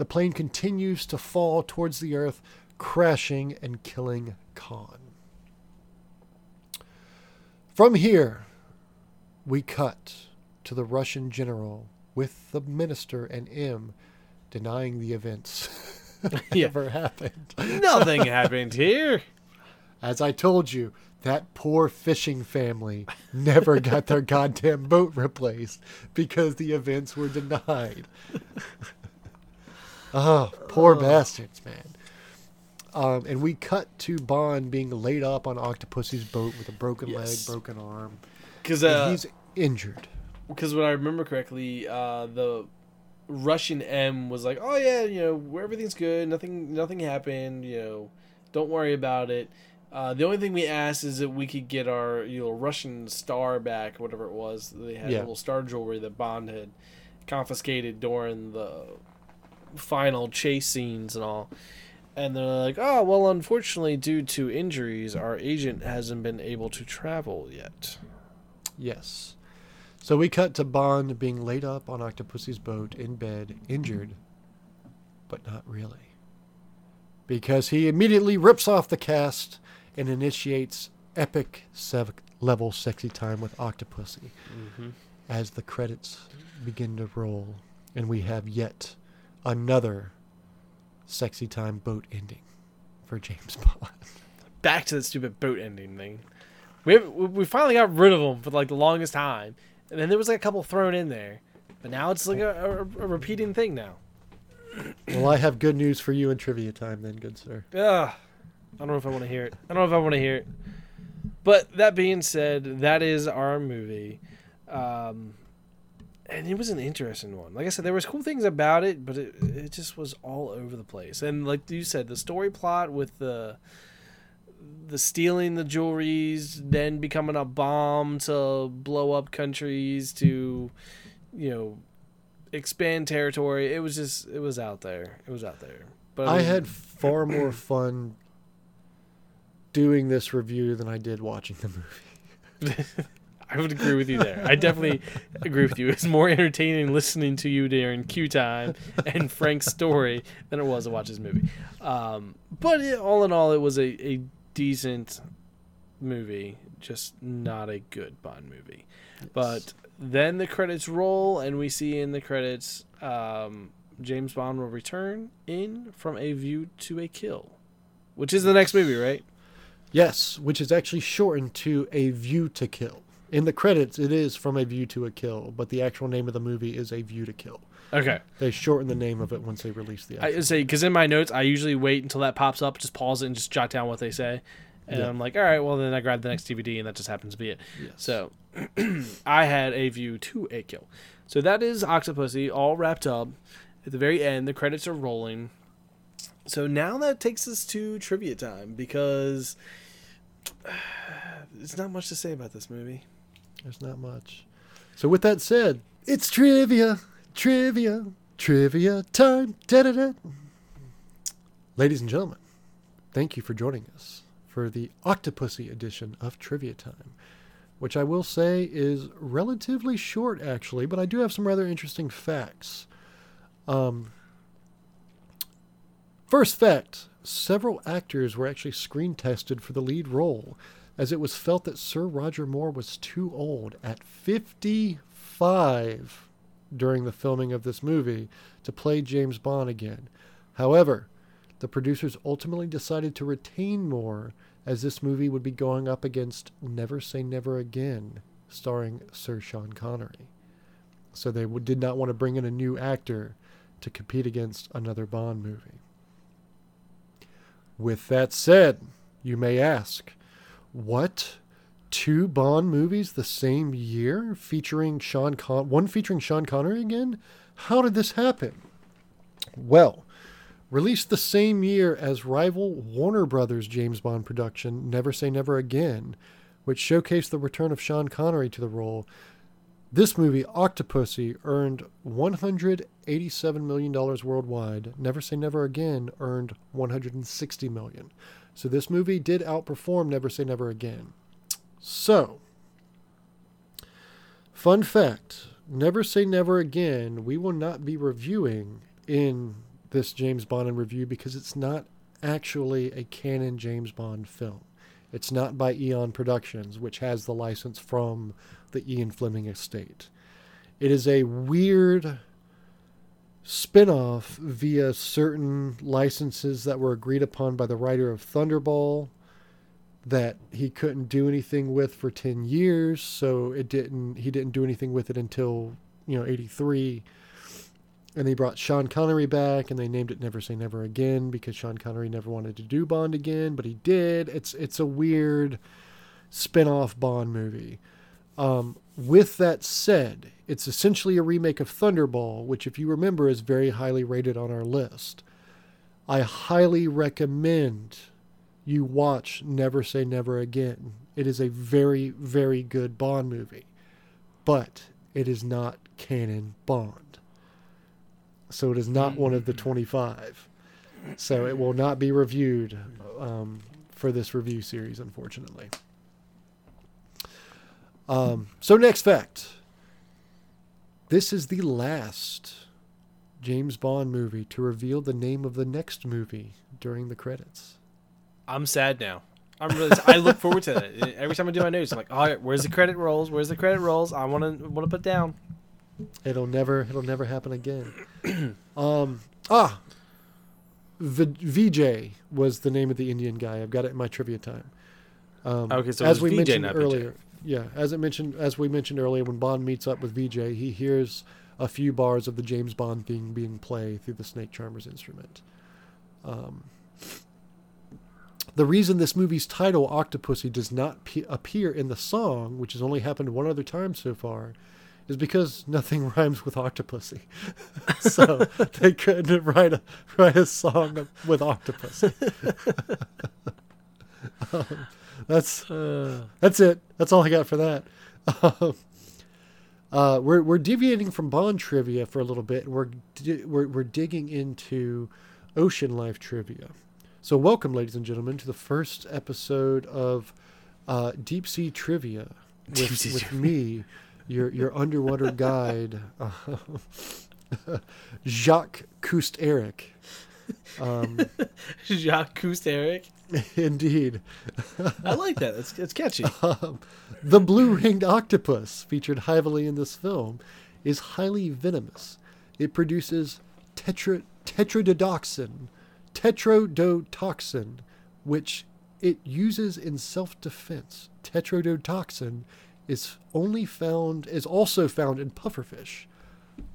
The plane continues to fall towards the earth, crashing and killing Khan. From here, we cut to the Russian general with the minister and M denying the events Yeah. ever happened. Nothing happened here. As I told you, that poor fishing family never got their goddamn boat replaced because the events were denied. Oh, poor bastards, man. Um, and we cut to Bond being laid up on Octopussy's boat with a broken Yes. leg, broken arm. Because uh, he's injured. because when I remember correctly, uh, the Russian M was like, "Oh yeah, you know, everything's good. Nothing, nothing happened. You know, don't worry about it." Uh, the only thing we asked is that we could get our you know Russian star back, whatever it was. They had Yeah. a little star jewelry that Bond had confiscated during the final chase scenes and all. And they're like, "Oh well, unfortunately, due to injuries, our agent hasn't been able to travel yet." Yes. So we cut to Bond being laid up on Octopussy's boat in bed, injured, but not really. Because he immediately rips off the cast and initiates epic sev- level sexy time with Octopussy Mm-hmm. as the credits begin to roll and we have yet another sexy time boat ending for James Bond. back to the stupid boat ending thing. We have, we finally got rid of them for like the longest time, and then there was like a couple thrown in there, but now it's like a, a, a repeating thing now. well, I have good news for you in trivia time then, good sir. Ugh, I don't know if I want to hear it. I don't know if I want to hear it. But that being said, that is our movie, um, and it was an interesting one. Like I said, there was cool things about it, but it it just was all over the place. And like you said, the story plot with the the stealing the jewelries, then becoming a bomb to blow up countries to, you know, expand territory. It was just it was out there. It was out there. But I mean- had far more fun doing this review than I did watching the movie. I would agree with you there. I definitely agree with you. It's more entertaining listening to you during Q time and Frank's story than it was to watch this movie. Um, but it, all in all, it was a, a decent movie, just not a good Bond movie. But then the credits roll, and we see in the credits um, James Bond will return in from a view to a kill, which is the next movie, right? Yes, which is actually shortened to A View to Kill. In the credits, it is From a View to a Kill, but the actual name of the movie is A View to Kill. Okay. They shorten the name of it once they release the I say because in my notes I usually wait until that pops up, just pause it and just jot down what they say, and Yeah. I'm like, all right, well then I grab the next DVD and that just happens to be it. Yes. So I had a view to a kill. So that is Octopussy all wrapped up. At the very end, the credits are rolling. So now that takes us to trivia time because there's not much to say about this movie. There's not much. So with that said, it's trivia, trivia, trivia time. Da-da-da. Ladies and gentlemen, thank you for joining us for the Octopussy edition of Trivia Time, which I will say is relatively short actually, but I do have some rather interesting facts. Um, first fact, several actors were actually screen tested for the lead role as it was felt that Sir Roger Moore was too old at 55 during the filming of this movie to play James Bond again. However, the producers ultimately decided to retain Moore as this movie would be going up against Never Say Never Again, starring Sir Sean Connery. So they did not want to bring in a new actor to compete against another Bond movie. With that said, you may ask, what? Two Bond movies the same year featuring Sean Con one featuring Sean Connery again? How did this happen? Well, released the same year as rival Warner Brothers James Bond production Never Say Never Again, which showcased the return of Sean Connery to the role. This movie, Octopussy, earned $187 million worldwide. Never Say Never Again earned $160 million. So this movie did outperform Never Say Never Again. So, fun fact Never Say Never Again, we will not be reviewing in this James Bond in review because it's not actually a canon James Bond film. It's not by Eon Productions, which has the license from the Ian Fleming estate. It is a weird spin-off via certain licenses that were agreed upon by the writer of Thunderball that he couldn't do anything with for 10 years, so it didn't he didn't do anything with it until, you know, 83 and they brought Sean Connery back and they named it Never Say Never Again because Sean Connery never wanted to do Bond again, but he did. It's it's a weird spin-off Bond movie. Um, with that said, it's essentially a remake of Thunderball, which if you remember is very highly rated on our list. I highly recommend you watch Never Say Never Again. It is a very very good Bond movie, but it is not canon Bond so it is not one of the 25. So it will not be reviewed um, for this review series, unfortunately. Um, so, next fact this is the last James Bond movie to reveal the name of the next movie during the credits. I'm sad now. I'm really. I look forward to it every time I do my news. I'm like, all right, where's the credit rolls? Where's the credit rolls? I want to want to put down. It'll never it'll never happen again. um ah v- Vijay was the name of the Indian guy. I've got it in my trivia time. Um, Okay, so as we Vijay, mentioned earlier, yeah, as it mentioned as we mentioned earlier, when Bond meets up with Vijay, he hears a few bars of the James Bond theme being played through the Snake Charmer's instrument. Um, the reason this movie's title, Octopussy, does not pe- appear in the song, which has only happened one other time so far, is because nothing rhymes with Octopussy. so they couldn't write a write a song with Octopussy. um, that's Uh, that's it. That's all I got for that. Um, uh, we're we're deviating from Bond trivia for a little bit. We're di- we're we're digging into ocean life trivia. So welcome, ladies and gentlemen, to the first episode of uh, Deep Sea Trivia with, Deep sea with trivia. me, your your underwater guide, uh, Jacques Couste Eric. Um, Jacques Couste Eric. indeed. I like that. It's it's catchy. Um, the blue ringed octopus, featured heavily in this film, is highly venomous. It produces tetra, tetrodotoxin, tetrodotoxin, which it uses in self defense. Tetrodotoxin is only found is also found in pufferfish.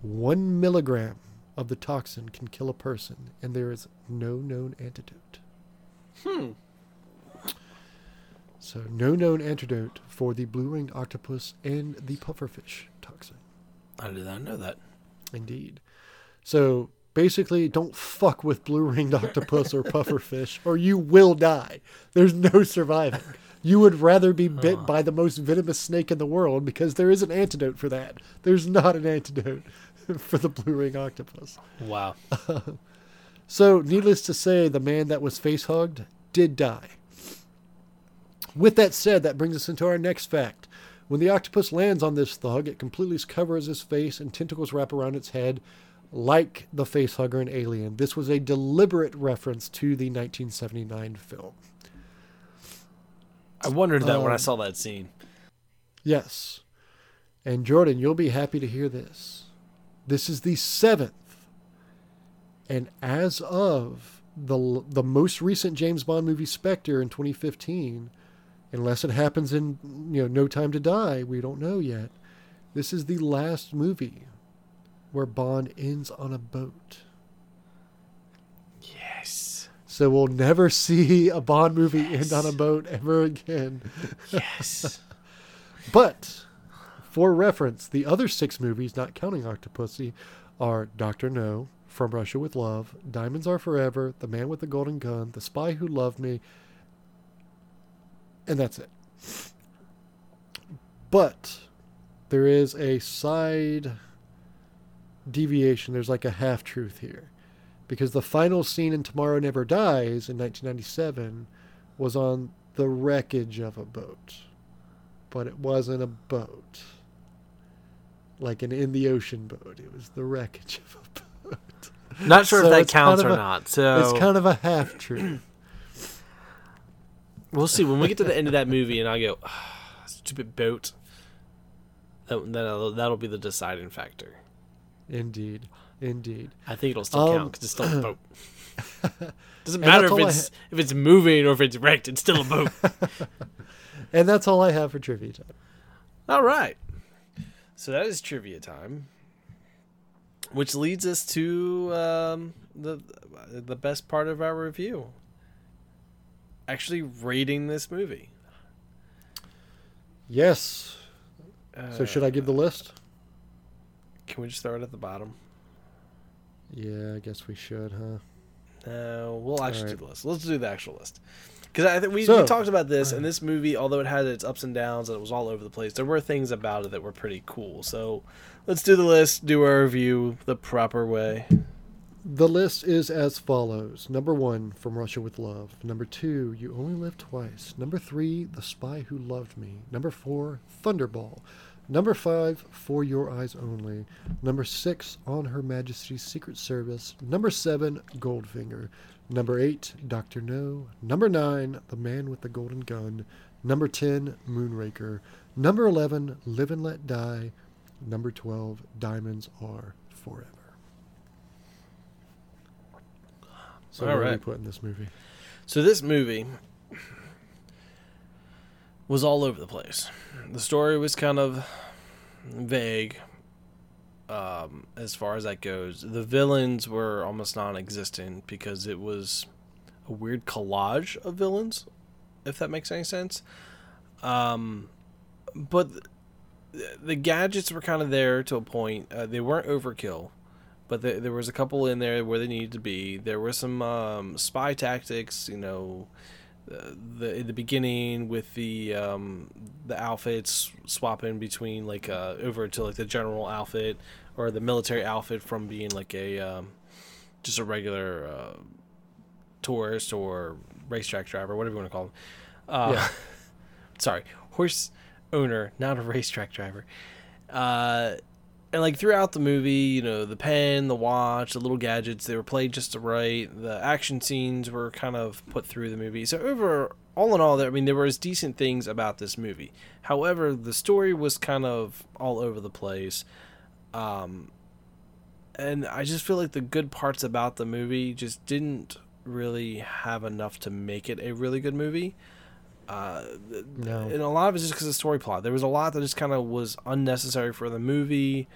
One milligram of the toxin can kill a person, and there is no known antidote. Hmm. So, no known antidote for the blue ringed octopus and the pufferfish toxin. I did not know that. Indeed. So, basically, don't fuck with blue ringed octopus or pufferfish, or you will die. There's no surviving. You would rather be bit Huh. by the most venomous snake in the world because there is an antidote for that. There's not an antidote for the blue ring octopus. Wow. So, needless to say, the man that was face hugged did die. With that said, that brings us into our next fact. When the octopus lands on this thug, it completely covers his face and tentacles wrap around its head like the face hugger in Alien. This was a deliberate reference to the 1979 film. I wondered that when I Um, saw that scene. Yes. And Jordan, you'll be happy to hear this. This is the seventh. And as of the the most recent James Bond movie Spectre in 2015, unless it happens in you know No Time to Die, we don't know yet. This is the last movie where Bond ends on a boat. Yes. So we'll never see a Bond movie end on a boat ever again. Yes. But for reference, the other six movies, not counting Octopussy, are Doctor No, From Russia with Love, Diamonds Are Forever, The Man with the Golden Gun, The Spy Who Loved Me, and that's it. But there is a side deviation. There's like a half truth here. Because the final scene in Tomorrow Never Dies in 1997 was on the wreckage of a boat. But it wasn't a boat. Like an in the ocean boat. It was the wreckage of a. Not sure So if that it's kind counts of or a- not. So It's kind of a half truth. we'll see when we get to the end of that movie, and I go, ah, "Stupid boat." That, that'll, that'll be the deciding factor. Indeed. Indeed. I think it'll still Um, count because it's still a boat. Doesn't matter if all I it's if it's moving or if it's wrecked. It's still a boat. And that's all I have for trivia time. All right. So that is trivia time, which leads us to um, the the best part of our review. Actually, rating this movie. Yes. So should I give the Uh, list? Can we just throw it at the bottom? Yeah, I guess we should, huh? No, we'll actually Alright. do the list. Let's do the actual list. Because I think we, So- we talked about this, and this movie, although it had its ups and downs and it was all over the place, there were things about it that were pretty cool. So let's do the list, do our review the proper way. The list is as follows. Number one, From Russia with Love. Number two, You Only Live Twice. Number three, The Spy Who Loved Me. Number four, Thunderball. Number five, For Your Eyes Only. Number six, On Her Majesty's Secret Service. Number seven, Goldfinger. Number eight, Doctor No. Number nine, The Man with the Golden Gun. Number ten, Moonraker. Number eleven, Live and Let Die. Number twelve, Diamonds Are Forever. So All what are we put in this movie? So this movie was all over the place. The story was kind of vague um, as far as that goes. The villains were almost non-existent because it was a weird collage of villains, if that makes any sense. Um, but the gadgets were kind of there to a point. Uh, they weren't overkill but there, there was a couple in there where they needed to be. There were some um, spy tactics, you know, uh, the in the beginning with the um, the outfits swapping between like uh, over to like the general outfit or the military outfit from being like a um, just a regular uh, tourist or racetrack driver, whatever you want to call them. Uh, Yeah. sorry, horse owner, not a racetrack driver. Uh, and like throughout the movie, you know, the pen, the watch, the little gadgets, they were played just right. The action scenes were kind of put through the movie. So over all in all, there I mean, there was decent things about this movie. However, the story was kind of all over the place. Um, and I just feel like the good parts about the movie just didn't really have enough to make it a really good movie. Uh, No. and a lot of it's just because of the story plot. There was a lot that just kind of was unnecessary for the movie,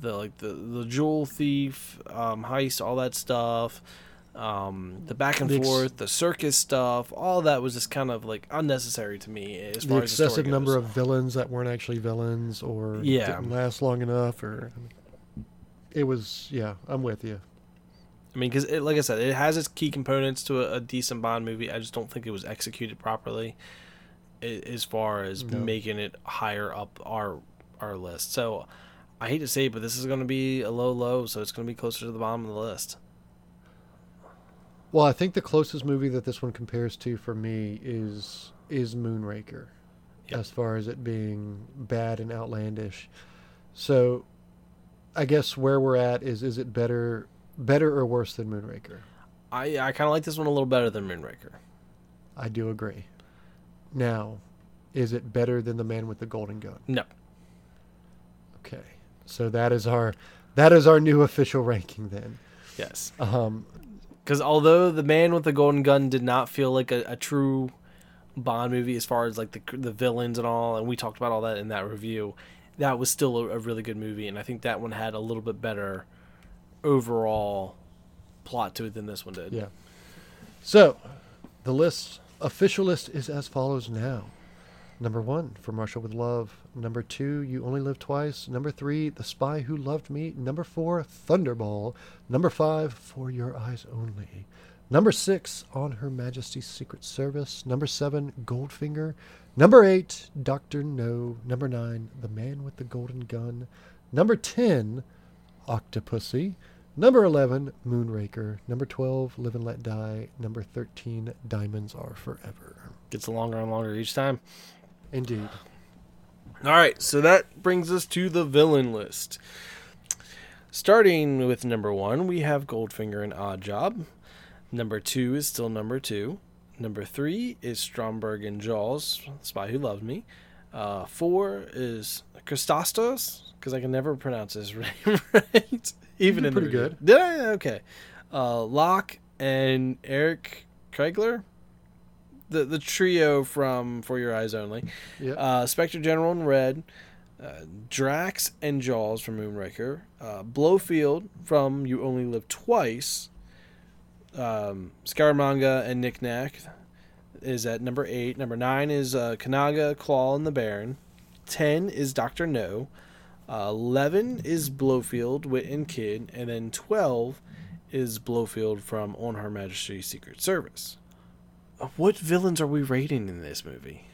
the like the the jewel thief um, heist, all that stuff, um, the back and The ex- forth, the circus stuff, all that was just kind of like unnecessary to me as the far as the excessive number goes. of villains that weren't actually villains or Yeah. didn't last long enough or it was yeah i'm with you I mean, because like I said, it has its key components to a, a decent Bond movie. I just don't think it was executed properly, as far as No. making it higher up our our list. So, I hate to say it, but this is going to be a low low, so it's going to be closer to the bottom of the list. well i think the closest movie that this one compares to for me is is moonraker Yep. as far as it being bad and outlandish so i guess where we're at is is it better better or worse than moonraker? I I kind of like this one a little better than Moonraker. i do agree. Now is it better than the man with the golden gun No, okay. So that is our that is our new official ranking then. Yes, um because although the Man with the Golden Gun did not feel like a, a true Bond movie as far as like the the villains and all, and we talked about all that in that review. that was still a, a really good movie, and I think that one had a little bit better overall plot to it than this one did. Yeah. So, the list, official list, is as follows now. Number one, From Russia with Love. Number two, You Only Live Twice. Number three, The Spy Who Loved Me. Number four, Thunderball. Number five, For Your Eyes Only. Number six, On Her Majesty's Secret Service. Number seven, Goldfinger. Number eight, Doctor No. Number nine, The Man with the Golden Gun. Number ten, Octopussy. Number 11, Moonraker. Number 12, Live and Let Die. Number 13, Diamonds Are Forever. Gets longer and longer each time. Indeed. All right, so that brings us to the villain list. Starting with number one, we have Goldfinger and Oddjob. Number two is still number two. Number three is Stromberg and Jaws, Spy Who Loved Me. Uh, four is Christostos, because I can never pronounce his name right. Even in pretty the good. I? Okay. Uh, Locque and Eric Kriegler, the the trio from For Your Eyes Only. Yeah. Uh, Spectre General in red. Uh, Drax and Jaws from Moonraker. Uh, Blofeld from You Only Live Twice. Um, Scaramanga and Nick Nack is at number eight. Number nine is uh, Kananga, Claw, and the Baron. Ten is Doctor No. Uh, Eleven is Blofeld, Wint and Kidd, and then twelve is Blofeld from On Her Majesty's Secret Service. Uh, What villains are we rating in this movie?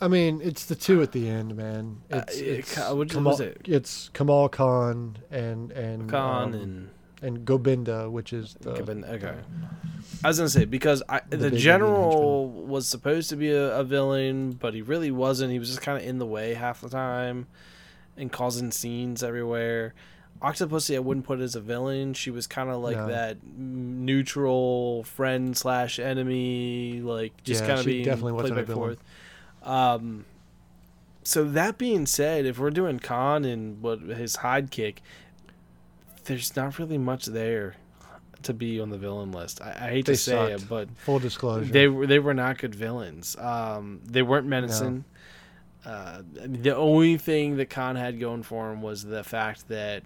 I mean, it's the two at the end, man. Uh, It's, it it's what Kamal, it? It's Kamal Khan and and Khan um, and and Gobinda, which is the, Gobin- okay. I was gonna say because I, The the, general was supposed to be a, a villain, but he really wasn't. He was just kind of in the way half the time, and causing scenes everywhere. Octopussy, I wouldn't put as a villain. She was kind of like No. that neutral friend slash enemy, like just Yeah, kind of being definitely played back and forth. Um, so that being said, if we're doing Khan and what his sidekick, there's not really much there to be on the villain list. I, I hate They to say it, but full disclosure. they were they were not good villains. Um, they weren't menacing. Uh, the only thing that Khan had going for him was the fact that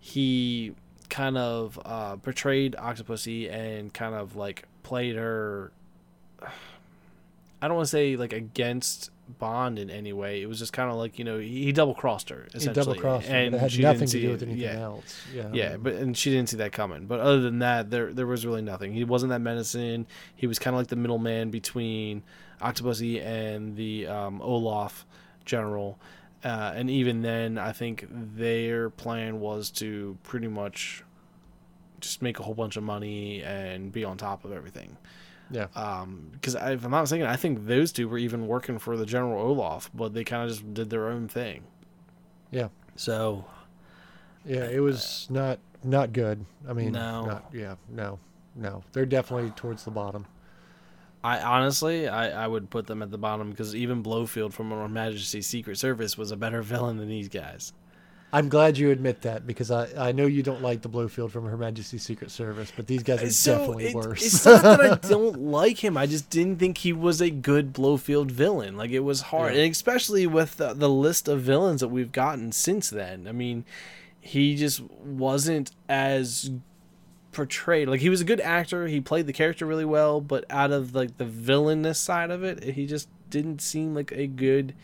he kind of uh, portrayed Octopussy and kind of like played her. I don't want to say like against Bond in any way. It was just kind of like you know he, he double crossed her he essentially, double crossed, and it had nothing to do with anything Yeah. else. Yeah, Yeah, but and she didn't see that coming. But other than that, there there was really nothing. He wasn't that menacing. He was kind of like the middleman between Octopussy and the um, Orlov general. Uh, and even then, I think their plan was to pretty much just make a whole bunch of money and be on top of everything. Yeah. Um, because if I'm not mistaken, I think those two were even working for the General Orlov, but they kind of just did their own thing. Yeah. So Yeah, it was not not good. I mean, No. not, yeah, no, no. They're definitely towards the bottom. I honestly, I, I would put them at the bottom because even Blofeld from Her Majesty's Secret Service was a better villain than these guys. I'm glad you admit that because I, I know you don't like the Blofeld from Her Majesty's Secret Service, but these guys are So definitely it- worse. it's not that I don't like him. I just didn't think he was a good Blofeld villain. Like it was hard, Yeah. and especially with the, the list of villains that we've gotten since then. I mean, he just wasn't as portrayed. Like he was a good actor. He played the character really well, but out of like the villainous side of it, he just didn't seem like a good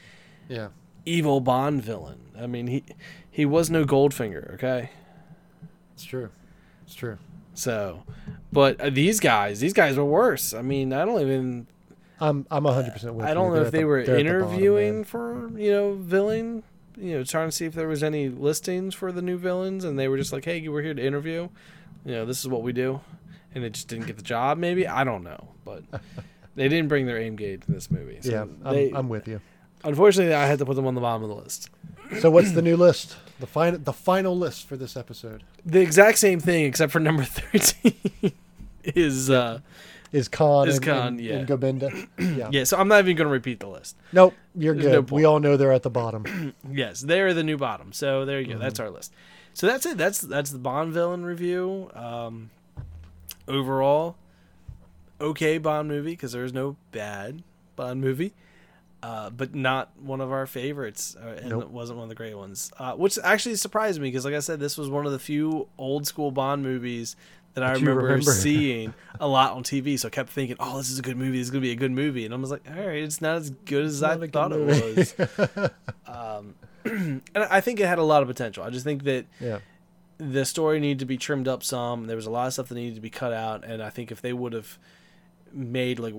yeah, evil Bond villain. I mean, he he was no Goldfinger, okay? it's true. It's true. So, but uh, these guys, these guys were worse. I mean, I don't even I'm I'm 100 percent with I don't know They're if they the- were they're the bottom, interviewing for, you know, villain, you know, trying to see if there was any listings for the new villains and they were just like, "Hey, we're here to interview. You know, this is what we do." And they just didn't get the job maybe. I don't know, but they didn't bring their aim gauge to this movie. So yeah, I'm, they, I'm with you. unfortunately, I had to put them on the bottom of the list. So what's the new list? The final the final list for this episode The exact same thing except for number 13 is uh is Khan Is and, Khan, and, yeah. and Gobinda. yeah. yeah, so I'm not even going to repeat the list. Nope, you're There's good. no we all know they're at the bottom. Yes, they're the new bottom. So there you go. Mm-hmm. That's our list. So that's it. That's that's the Bond villain review. Um, overall, okay Bond movie because there's no bad Bond movie. Uh, but not one of our favorites, uh, and Nope. it wasn't one of the great ones. Uh, which actually surprised me because, like I said, this was one of the few old school Bond movies that I That remember, remember. seeing a lot on TV. So I kept thinking, "Oh, this is a good movie. This is gonna be a good movie," and I was like, "All right, it's not as good as I Not good thought it was." um, and I think it had a lot of potential. I just think that yeah. the story needed to be trimmed up some. There was a lot of stuff that needed to be cut out, and I think if they would have made like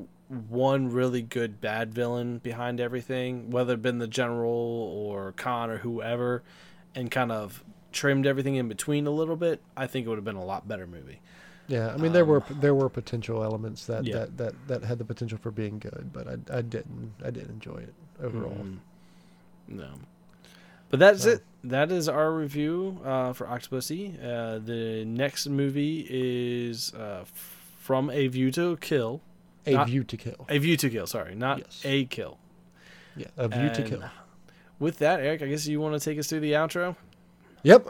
one really good bad villain behind everything, whether it been the general or Khan or whoever, and kind of trimmed everything in between a little bit, I think it would have been a lot better movie. Yeah, I mean there Um, were there were potential elements that, Yeah. that, that, that had the potential for being good, but I, I didn't I didn't enjoy it overall. Mm, no. But that's So- it. That is our review uh, for Octopussy. Uh, the next movie is uh, From A View to Kill. A Not- View to Kill. A View to Kill, sorry, not Yes. A Kill. Yeah, A View to Kill. With that, Eric, I guess you want to take us through the outro. Yep.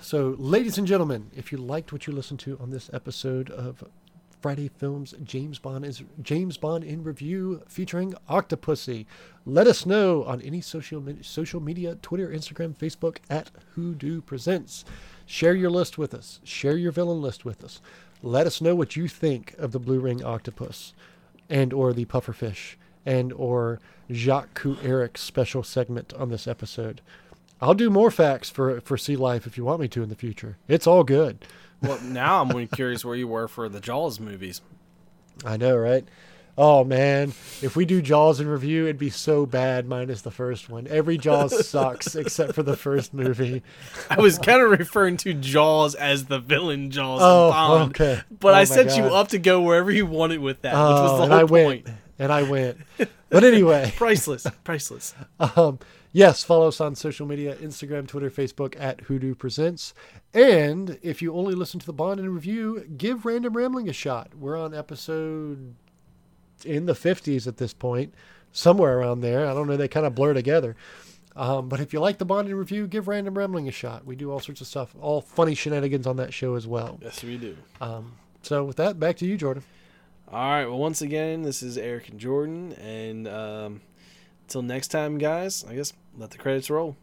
So, ladies and gentlemen, if you liked what you listened to on this episode of Friday Films James Bond is James Bond in review featuring Octopussy, let us know on any social social media, Twitter, Instagram, Facebook at Hoodoo Presents. Share your list with us. Share your villain list with us. Let us know what you think of the Blue Ring Octopus and or the Pufferfish and or Jacques Coup Eric special segment on this episode. I'll do more facts for for Sea Life if you want me to in the future. It's all good. Well, now I'm really curious where you were for the Jaws movies. I know, right? Oh man, if we do Jaws in review, it'd be so bad minus the first one. Every Jaws sucks except for the first movie. I was kind of referring to Jaws as the villain Jaws Oh, Bond, okay. but Oh I set you up to go wherever you wanted with that, which was Oh, the and whole I point. went, and I went. But anyway, Priceless, priceless. um, yes, follow us on social media: Instagram, Twitter, Facebook at Hoodoo Presents. And if you only listen to the Bond in review, give Random Rambling a shot. We're on episode in the 50s at this point, somewhere around there. I don't know, they kind of blur together. Um, but if you like the Bond review, give Random Rambling a shot. We do all sorts of stuff, all funny shenanigans on that show as well. Yes, we do. Um, so with that, back to you, Jordan. All right. Well, once again, this is Eric and Jordan, and um, until next time, guys. I guess let the credits roll.